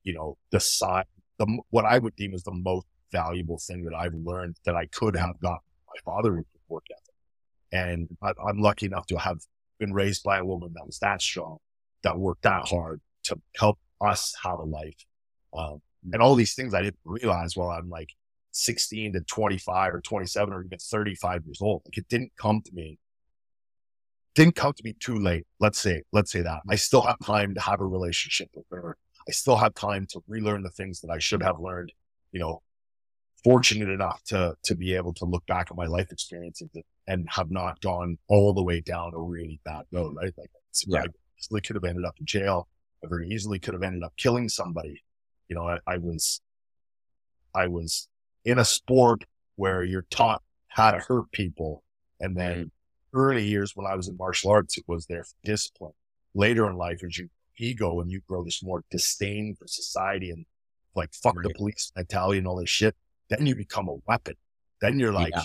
you know, the side, the, what I would deem as the most valuable thing that I've learned that I could have gotten father work ethic. And I, I'm lucky enough to have been raised by a woman that was that strong, that worked that hard to help us have a life. Um, and all these things I didn't realize while I'm like 16 to 25 or 27 or even 35 years old. Like it didn't come to me, didn't come to me too late. Let's say, let's say that I still have time to have a relationship with her. I still have time to relearn the things that I should have learned, you know, fortunate enough to to be able to look back at my life experiences and have not gone all the way down a really bad road, right? Like yeah. I easily could have ended up in jail. I very easily could have ended up killing somebody. You know, I, I was I was in a sport where you're taught how to hurt people. And then mm-hmm. early years when I was in martial arts, it was their discipline. Later in life, as you ego and you grow this more disdain for society and like fuck right. the police mentality and all this shit, then you become a weapon. Then you're like, yeah.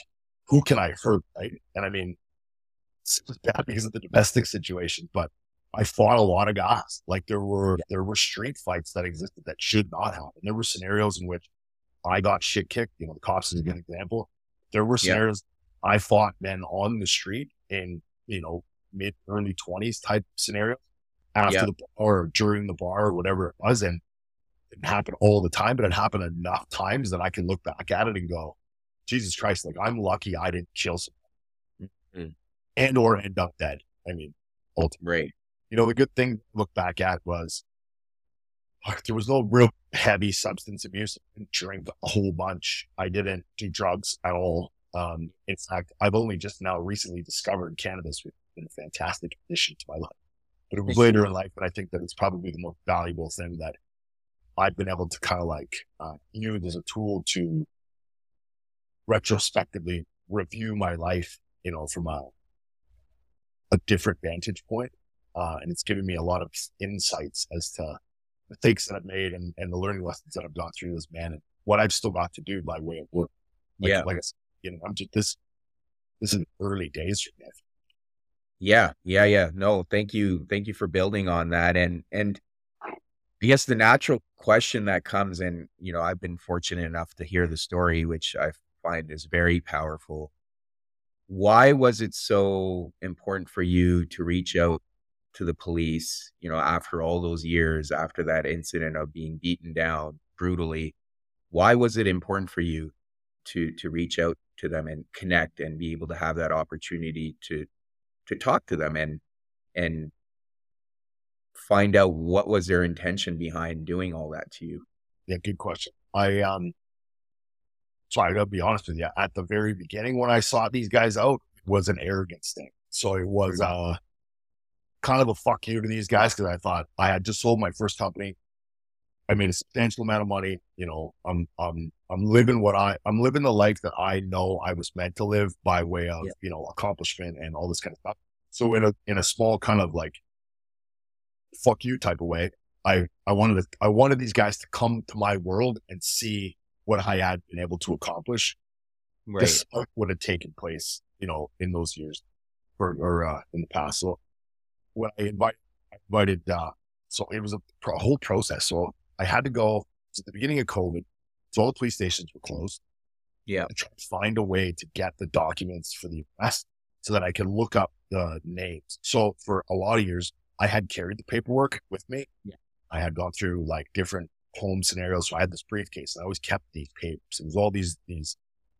who can I hurt? Right. And I mean, it's bad because of the domestic situation, but I fought a lot of guys. Like there were, yeah. there were street fights that existed that should not happen. There were scenarios in which I got shit kicked. You know, the cops is a good example. There were scenarios yeah. I fought men on the street in, you know, mid early twenties type scenario after the or during the bar or whatever it was. And happen all the time, but it happened enough times that I can look back at it and go, Jesus Christ, like I'm lucky I didn't kill someone mm-hmm. and or end up dead. I mean, ultimately. Right. You know, the good thing to look back at was there was no real heavy substance abuse. I didn't drink a whole bunch. I didn't do drugs at all. Um, in fact, I've only just now recently discovered cannabis, which has been a fantastic addition to my life. But it was later in life, and I think that it's probably the most valuable thing that I've been able to kind of like uh, use as a tool to retrospectively review my life, you know, from a, a different vantage point. Uh, and it's given me a lot of insights as to the mistakes that I've made and, and the learning lessons that I've gone through as man and what I've still got to do by way of work. Like, yeah. Like I said, you know, I'm just this, this is early days for me. Yeah. Yeah. Yeah. No, thank you. Thank you for building on that. And, and I guess the natural question that comes in, you know, I've been fortunate enough to hear the story, which I find is very powerful. Why was it so important for you to reach out to the police, you know, after all those years, after that incident of being beaten down brutally? Why was it important for you to to reach out to them and connect and be able to have that opportunity to to talk to them and and find out what was their intention behind doing all that to you? Yeah, good question. I um so I gotta be honest with you. At the very beginning when I sought these guys out was an arrogance thing. So it was uh kind of a fuck you to these guys because I thought I had just sold my first company. I made a substantial amount of money. You know, I'm I'm I'm living what I I'm living the life that I know I was meant to live by way of, yeah. you know, accomplishment and all this kind of stuff. So in a in a small kind of like fuck you type of way. I, I wanted to, I wanted these guys to come to my world and see what I had been able to accomplish right. despite what had taken place, you know, in those years or, or uh, in the past. So when I invited, I invited, uh, so it was a, a whole process. So I had to go at the beginning of COVID. So all the police stations were closed. Yeah. I tried to find a way to get the documents for the arrest so that I could look up the names. So for a lot of years, I had carried the paperwork with me. Yeah. I had gone through like different home scenarios. So I had this briefcase and I always kept these papers. It was all these, these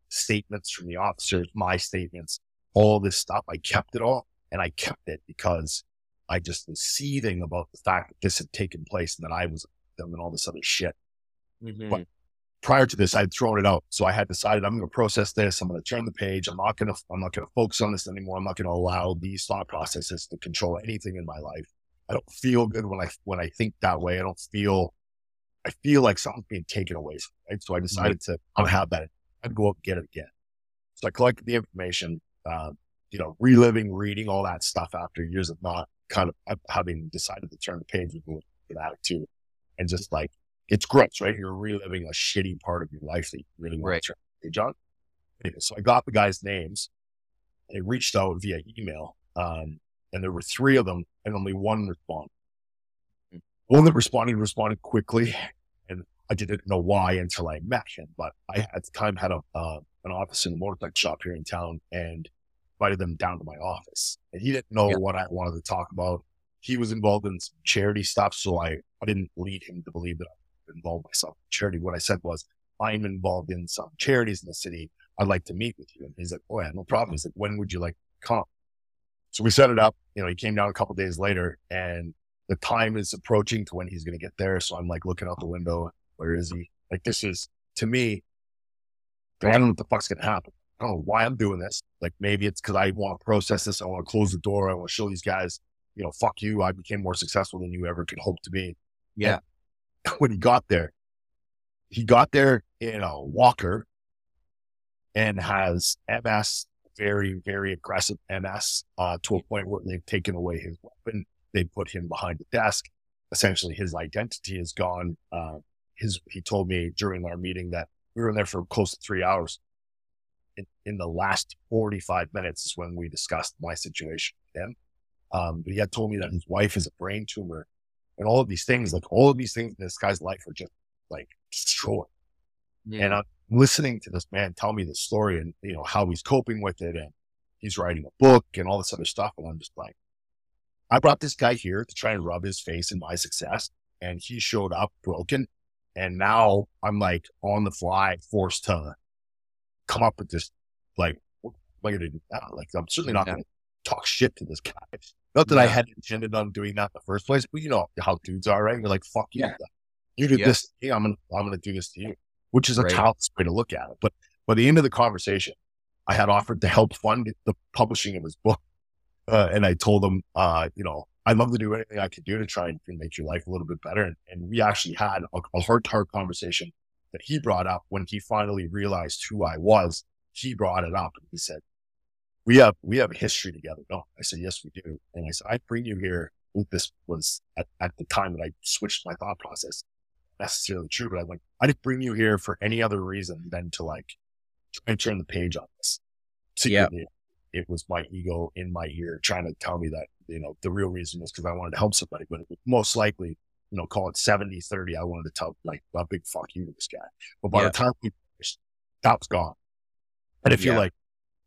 statements from the officers, my statements, all this stuff. I kept it all and I kept it because I just was seething about the fact that this had taken place and that I was them and all this other shit. Mm-hmm. But prior to this, I'd thrown it out. So I had decided I'm going to process this. I'm going to turn the page. I'm not going to, I'm not going to focus on this anymore. I'm not going to allow these thought processes to control anything in my life. I don't feel good when I, when I think that way. I don't feel, I feel like something's being taken away. Right. So I decided to not have that. I'd go out and get it again. So I collected the information, uh, you know, reliving, reading all that stuff after years of not kind of having decided to turn the page with that attitude and just like it's gross, right? You're reliving a shitty part of your life that you really want right. to turn John. Anyway, so I got the guys' names. I reached out via email, um, and there were three of them, and only one responded. Hmm. One that responded responded quickly, and I didn't know why until I met him. But I at the time had a uh, an office in a motorcycle shop here in town, and invited them down to my office. And he didn't know yeah. what I wanted to talk about. He was involved in some charity stuff, so I I didn't lead him to believe that I involve myself in charity. What I said was, I'm involved in some charities in the city. I'd like to meet with you. And he's like, oh yeah, no problem. He's like, when would you like to come? So we set it up. You know, he came down a couple days later and the time is approaching to when he's going to get there. So I'm like looking out the window. Where is he? Like this is to me, I don't know what the fuck's going to happen. I don't know why I'm doing this. Like maybe it's because I want to process this. I want to close the door. I want to show these guys, you know, fuck you. I became more successful than you ever could hope to be. Yeah. when he got there, he got there in a walker and has MS, very, very aggressive MS, uh, to a point where they've taken away his weapon. They put him behind the desk. Essentially, his identity is gone. Uh, his, he told me during our meeting that we were there for close to three hours. In, in the last 45 minutes is when we discussed my situation with him. Um, but he had told me that his wife has a brain tumor and all of these things, like all of these things in this guy's life are just like destroyed. Yeah. And I'm listening to this man tell me this story and, you know, how he's coping with it. And he's writing a book and all this other stuff. And I'm just like, I brought this guy here to try and rub his face in my success. And he showed up broken. And now I'm like on the fly, forced to come up with this, like, what am I going to do now? Like, I'm certainly not yeah. going to talk shit to this guy. Not that yeah. I had intended on doing that in the first place, but you know how dudes are, right? You're like, fuck you. Yeah. You did yeah. this to me. I'm gonna I'm gonna do this to you. Which is a right. way to look at it. But by the end of the conversation, I had offered to help fund the publishing of his book. Uh, and I told him, uh, you know, I'd love to do anything I could do to try and make your life a little bit better. And, and we actually had a, a heart to heart conversation that he brought up when he finally realized who I was. He brought it up and he said, we have we have a history together. No, I said yes, we do. And I said I bring you here. This was at, at the time that I switched my thought process. Necessarily true, but I'm like I didn't bring you here for any other reason than to like try and turn the page on this. Secretly, yeah. it was my ego in my ear trying to tell me that you know the real reason was because I wanted to help somebody, but most likely you know call it 70 30 i wanted to tell like a big fuck you to this guy but by yeah. the time we finished that was gone and I you're like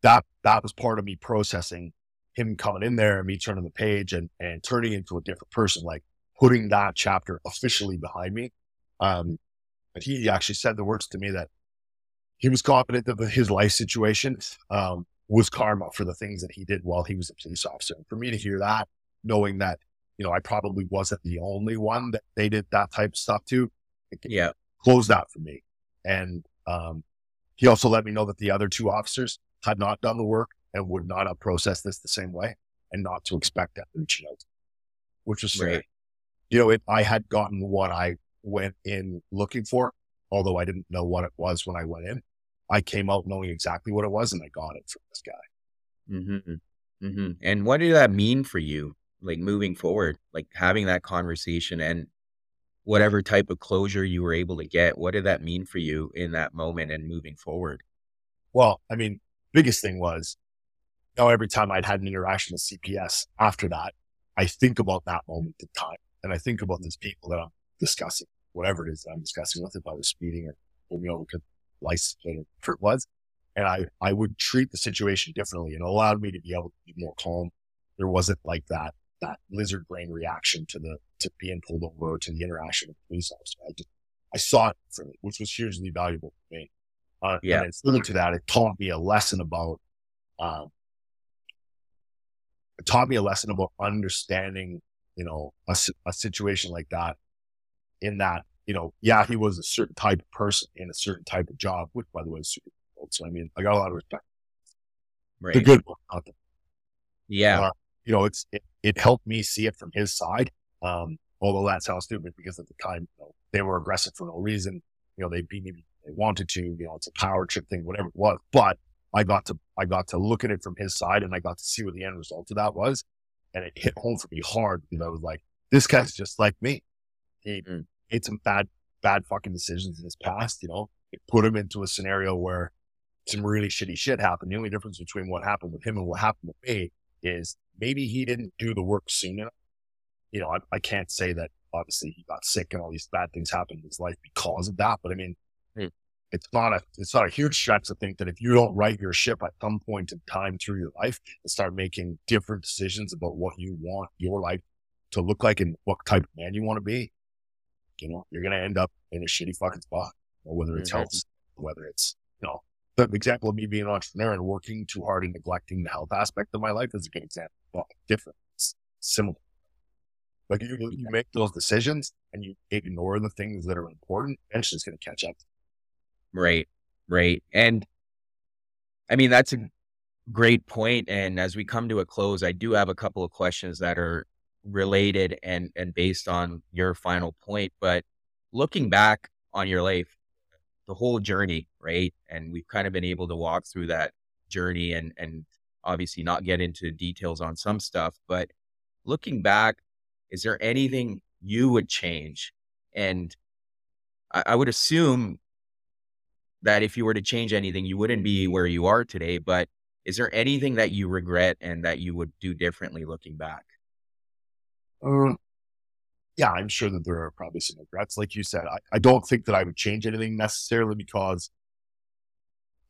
that that was part of me processing him coming in there and me turning the page and and turning into a different person, like putting that chapter officially behind me. Um, but he actually said the words to me that he was confident that his life situation um, was karma for the things that he did while he was a police officer. And for me to hear that, knowing that you know I probably wasn't the only one that they did that type of stuff to, yeah, closed that for me. And um, he also let me know that the other two officers had not done the work and would not have processed this the same way and not to expect that reaching out, which was fair. Right. You know, it, I had gotten what I went in looking for, although I didn't know what it was when I went in. I came out knowing exactly what it was and I got it from this guy. Mm-hmm. Mm-hmm. And what did that mean for you, like moving forward, like having that conversation and whatever type of closure you were able to get? What did that mean for you in that moment and moving forward? Well, I mean, biggest thing was now every time I'd had an interaction with CPS after that, I think about that moment in time and I think about these people that I'm discussing, whatever it is that I'm discussing with, if I was speeding or you know, because license plate whatever it was. And I, I would treat the situation differently and allowed me to be able to be more calm. There wasn't like that, that lizard brain reaction to the, to being pulled over to the interaction with the police officer. I just, I saw it differently, which was hugely valuable for me. Uh, yeah. And further to that, it taught me a lesson about, um, it taught me a lesson about understanding, you know, a, a situation like that in that, you know, yeah, he was a certain type of person in a certain type of job, which by the way is super cool. So, I mean, I got a lot of respect. Right. The good one out there. Yeah. Uh, you know, it's, it, it helped me see it from his side. Um, although that sounds stupid because at the time, you know, they were aggressive for no reason. You know, they beat me they wanted to, you know, it's a power trip thing, whatever it was. But I got to, I got to look at it from his side and I got to see what the end result of that was. And it hit home for me hard because I was like, this guy's just like me. He mm. made some bad, bad fucking decisions in his past, you know, it put him into a scenario where some really shitty shit happened. The only difference between what happened with him and what happened with me is maybe he didn't do the work soon enough. You know, I, I can't say that obviously he got sick and all these bad things happened in his life because of that. But I mean. It's not a it's not a huge stretch to think that if you don't right your ship at some point in time through your life and start making different decisions about what you want your life to look like and what type of man you want to be, you know, you're gonna end up in a shitty fucking spot. whether it's mm-hmm. health, whether it's you know, the example of me being an entrepreneur and working too hard and neglecting the health aspect of my life is a good example. Well, different, it's similar. Like you, you make those decisions and you ignore the things that are important, eventually it's just going to catch up. Right. Right. And I mean, that's a great point. And as we come to a close, I do have a couple of questions that are related and, and based on your final point. But looking back on your life, the whole journey, right? And we've kind of been able to walk through that journey and, and obviously not get into details on some stuff, but looking back, is there anything you would change? And I, I would assume that if you were to change anything, you wouldn't be where you are today. But is there anything that you regret and that you would do differently looking back? Um, yeah, I'm sure that there are probably some regrets. Like you said, I, I don't think that I would change anything necessarily because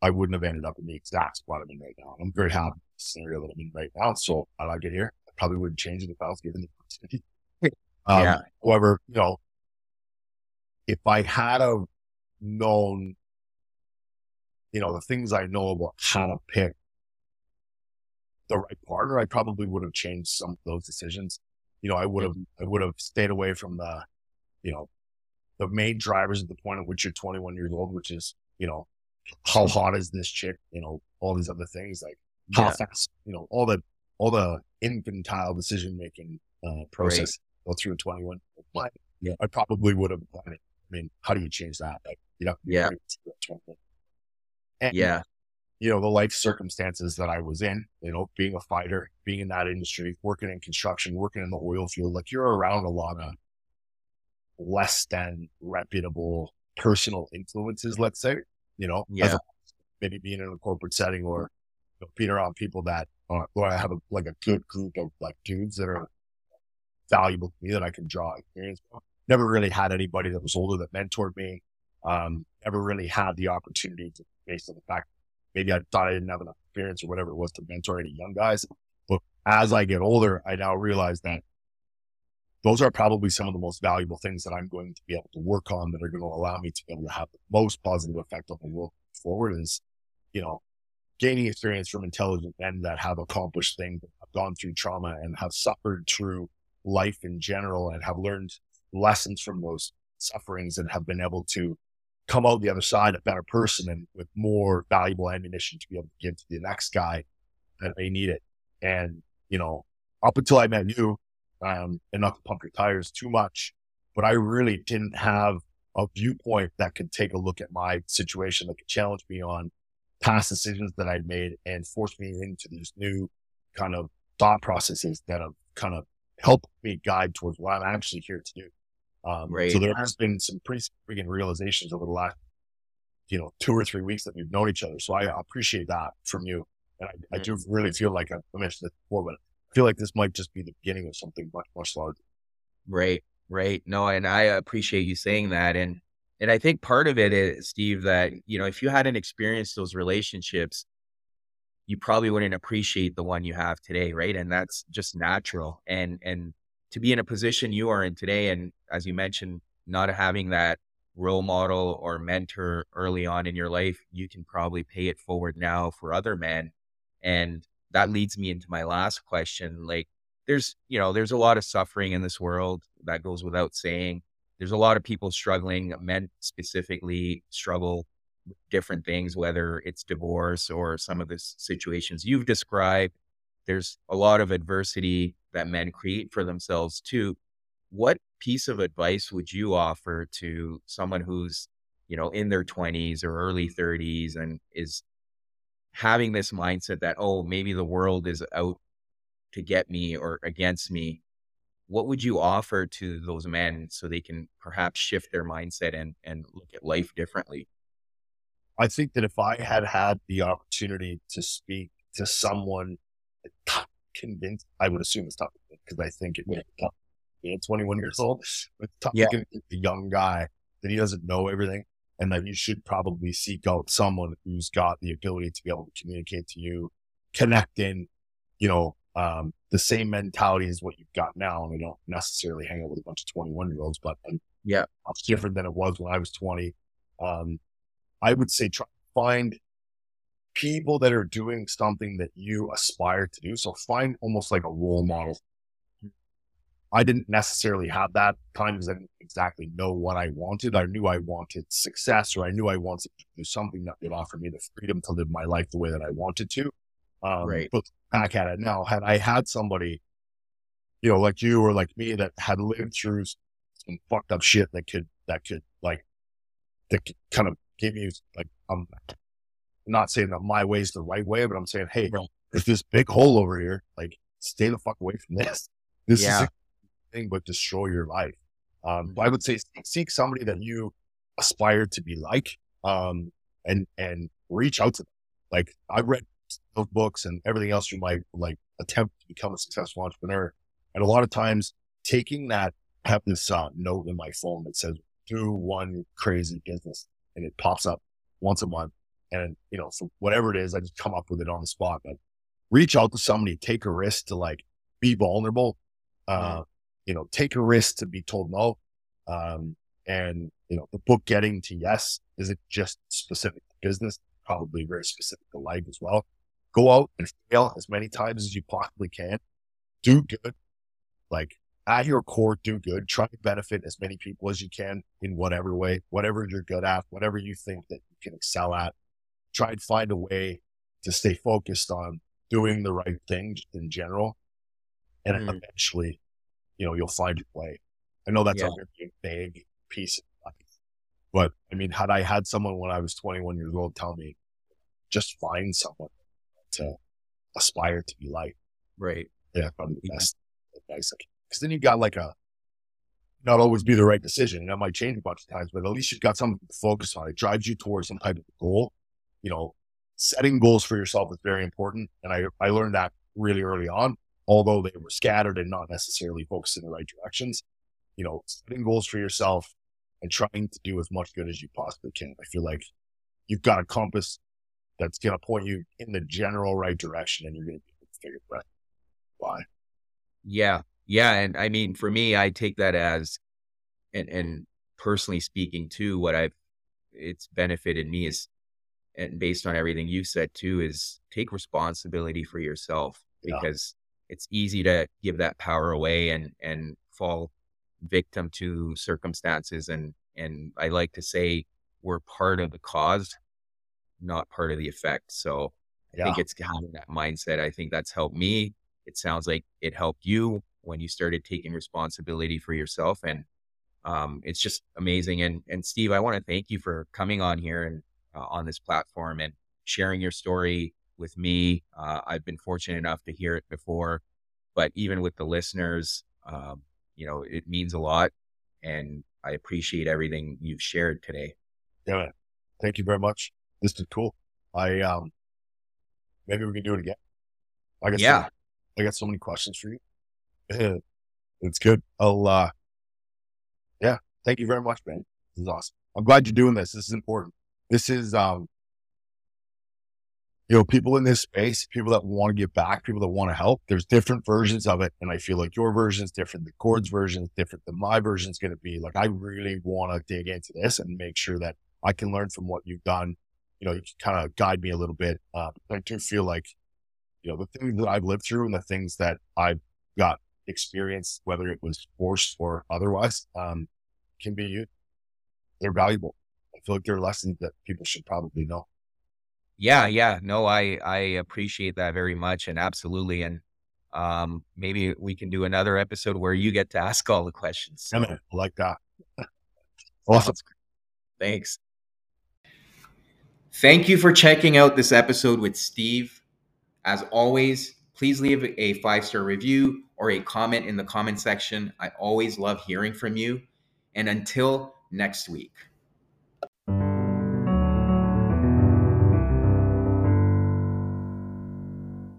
I wouldn't have ended up in the exact spot I'm in right now. I'm very happy with the scenario that I'm in right now. So I like it here I probably wouldn't change it if I was given the opportunity. um, yeah. However, you know, if I had a known, you know, the things I know about how to pick the right partner, I probably would have changed some of those decisions. You know, I would have, mm-hmm. I would have stayed away from the, you know, the main drivers at the point at which you're 21 years old, which is, you know, how hot is this chick? You know, all these other things like how yeah. fast, you know, all the all the infantile decision making uh, process go through in 21. But yeah, I probably would have I mean, how do you change that? Like, you know, yeah. And, yeah. You know, the life circumstances that I was in, you know, being a fighter, being in that industry, working in construction, working in the oil field, like you're around a lot of less than reputable personal influences, let's say, you know, yeah. maybe being in a corporate setting or you know, being around people that uh, where I have a, like a good group of like dudes that are valuable to me that I can draw experience from. Never really had anybody that was older that mentored me. Um, never really had the opportunity to, based on the fact maybe I thought I didn't have enough experience or whatever it was to mentor any young guys. But as I get older, I now realize that those are probably some of the most valuable things that I'm going to be able to work on that are going to allow me to be able to have the most positive effect on the world forward is, you know, gaining experience from intelligent men that have accomplished things, have gone through trauma and have suffered through life in general and have learned lessons from those sufferings and have been able to come out the other side a better person and with more valuable ammunition to be able to give to the next guy that may need it. And, you know, up until I met you, um, and not to pump your tires too much, but I really didn't have a viewpoint that could take a look at my situation that could challenge me on past decisions that I'd made and force me into these new kind of thought processes that have kind of helped me guide towards what I'm actually here to do. Um, right. So there has been some pretty significant realizations over the last, you know, two or three weeks that we've known each other. So I appreciate that from you. And I, I do mm-hmm. really feel like I mentioned it before, but I feel like this might just be the beginning of something much, much larger. Right. Right. No, and I appreciate you saying that. And and I think part of it is, Steve, that, you know, if you hadn't experienced those relationships, you probably wouldn't appreciate the one you have today. Right. And that's just natural. And, and to be in a position you are in today, and as you mentioned, not having that role model or mentor early on in your life, you can probably pay it forward now for other men. And that leads me into my last question. Like, there's, you know, there's a lot of suffering in this world that goes without saying. There's a lot of people struggling, men specifically struggle with different things, whether it's divorce or some of the situations you've described. There's a lot of adversity that men create for themselves too. What piece of advice would you offer to someone who's, you know, in their 20s or early 30s and is having this mindset that, oh, maybe the world is out to get me or against me? What would you offer to those men so they can perhaps shift their mindset and, and look at life differently? I think that if I had had the opportunity to speak to someone convinced, I would assume it's tough because I think it would be tough being 21 years old. But tough yeah. to a young guy that he doesn't know everything and that you should probably seek out someone who's got the ability to be able to communicate to you, connect in, you know, um, the same mentality as what you've got now. And I don't necessarily hang out with a bunch of 21 year olds, but yeah, it's different than it was when I was 20. Um, I would say try find people that are doing something that you aspire to do. So find almost like a role model. I didn't necessarily have that time because I didn't exactly know what I wanted. I knew I wanted success or I knew I wanted to do something that would offer me the freedom to live my life the way that I wanted to. Um, right. But back at it now, had I had somebody, you know, like you or like me that had lived through some fucked up shit that could, that could like, that could kind of give you like, um, I'm not saying that my way is the right way, but I'm saying, hey, bro, there's this big hole over here. Like, stay the fuck away from this. This yeah. is a thing but destroy your life. Um, I would say seek somebody that you aspire to be like, um, and and reach out to them. Like I read those books and everything else you might like attempt to become a successful entrepreneur, and a lot of times taking that I have this uh, note in my phone that says do one crazy business, and it pops up once a month and you know, so whatever it is, I just come up with it on the spot. But reach out to somebody, take a risk to like be vulnerable. Uh, you know, take a risk to be told no. Um, and you know, the book getting to yes isn't just specific to business, probably very specific to life as well. Go out and fail as many times as you possibly can. Do good. Like at your core, do good. Try to benefit as many people as you can in whatever way, whatever you're good at, whatever you think that you can excel at try and find a way to stay focused on doing the right thing in general. And mm. eventually, you know, you'll find your way. I know that's yeah. a very big piece of life. But I mean, had I had someone when I was 21 years old tell me, just find someone to aspire to be like. Right. Yeah, probably the best advice. Because then you got like a, not always be the right decision. And that might change a bunch of times, but at least you've got something to focus on. It drives you towards some type of goal you know, setting goals for yourself is very important. And I, I learned that really early on, although they were scattered and not necessarily focused in the right directions. You know, setting goals for yourself and trying to do as much good as you possibly can. I feel like you've got a compass that's going to point you in the general right direction and you're going to be able to figure it out why. Yeah. Yeah. And I mean, for me, I take that as, and, and personally speaking too, what I've, it's benefited me is and based on everything you said too, is take responsibility for yourself yeah. because it's easy to give that power away and and fall victim to circumstances and and I like to say we're part of the cause, not part of the effect. So I yeah. think it's having that mindset. I think that's helped me. It sounds like it helped you when you started taking responsibility for yourself and um, it's just amazing. And and Steve, I want to thank you for coming on here and uh, on this platform and sharing your story with me. Uh, I've been fortunate enough to hear it before, but even with the listeners, um, you know, it means a lot. And I appreciate everything you've shared today. Yeah, man. Thank you very much. This is cool. I, um, maybe we can do it again. I got yeah. So, I got so many questions for you. it's good. I'll, uh, yeah. Thank you very much, man. This is awesome. I'm glad you're doing this. This is important. This is, um, you know, people in this space, people that want to give back, people that want to help. There's different versions of it, and I feel like your version is different. The Gord's version is different than my version is going to be. Like, I really want to dig into this and make sure that I can learn from what you've done. You know, you can kind of guide me a little bit. Uh, I do feel like, you know, the things that I've lived through and the things that I've got experience, whether it was forced or otherwise, um, can be. They're valuable. Feel like they're lessons that people should probably know. Yeah, yeah. No, I I appreciate that very much and absolutely. And um maybe we can do another episode where you get to ask all the questions. So. I like that. awesome. Thanks. Thank you for checking out this episode with Steve. As always, please leave a five star review or a comment in the comment section. I always love hearing from you. And until next week.